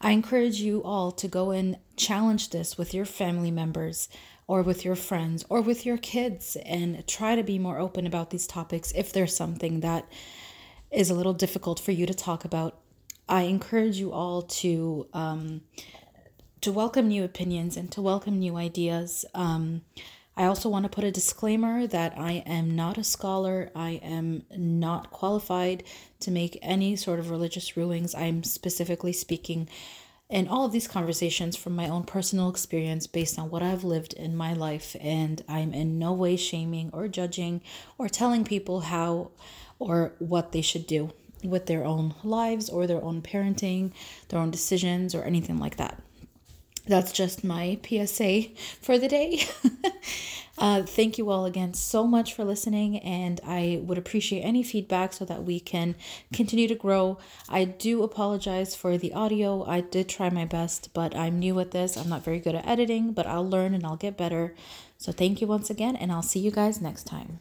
I encourage you all to go and challenge this with your family members or with your friends or with your kids and try to be more open about these topics if there's something that is a little difficult for you to talk about. I encourage you all to um, to welcome new opinions and to welcome new ideas. Um, I also want to put a disclaimer that I am not a scholar. I am not qualified to make any sort of religious rulings. I'm specifically speaking in all of these conversations from my own personal experience based on what I've lived in my life. And I'm in no way shaming or judging or telling people how or what they should do with their own lives or their own parenting, their own decisions, or anything like that that's just my PSA for the day. (laughs) uh, thank you all again so much for listening, and I would appreciate any feedback so that we can continue to grow. I do apologize for the audio. I did try my best, but I'm new at this. I'm not very good at editing, but I'll learn and I'll get better. So, thank you once again, and I'll see you guys next time.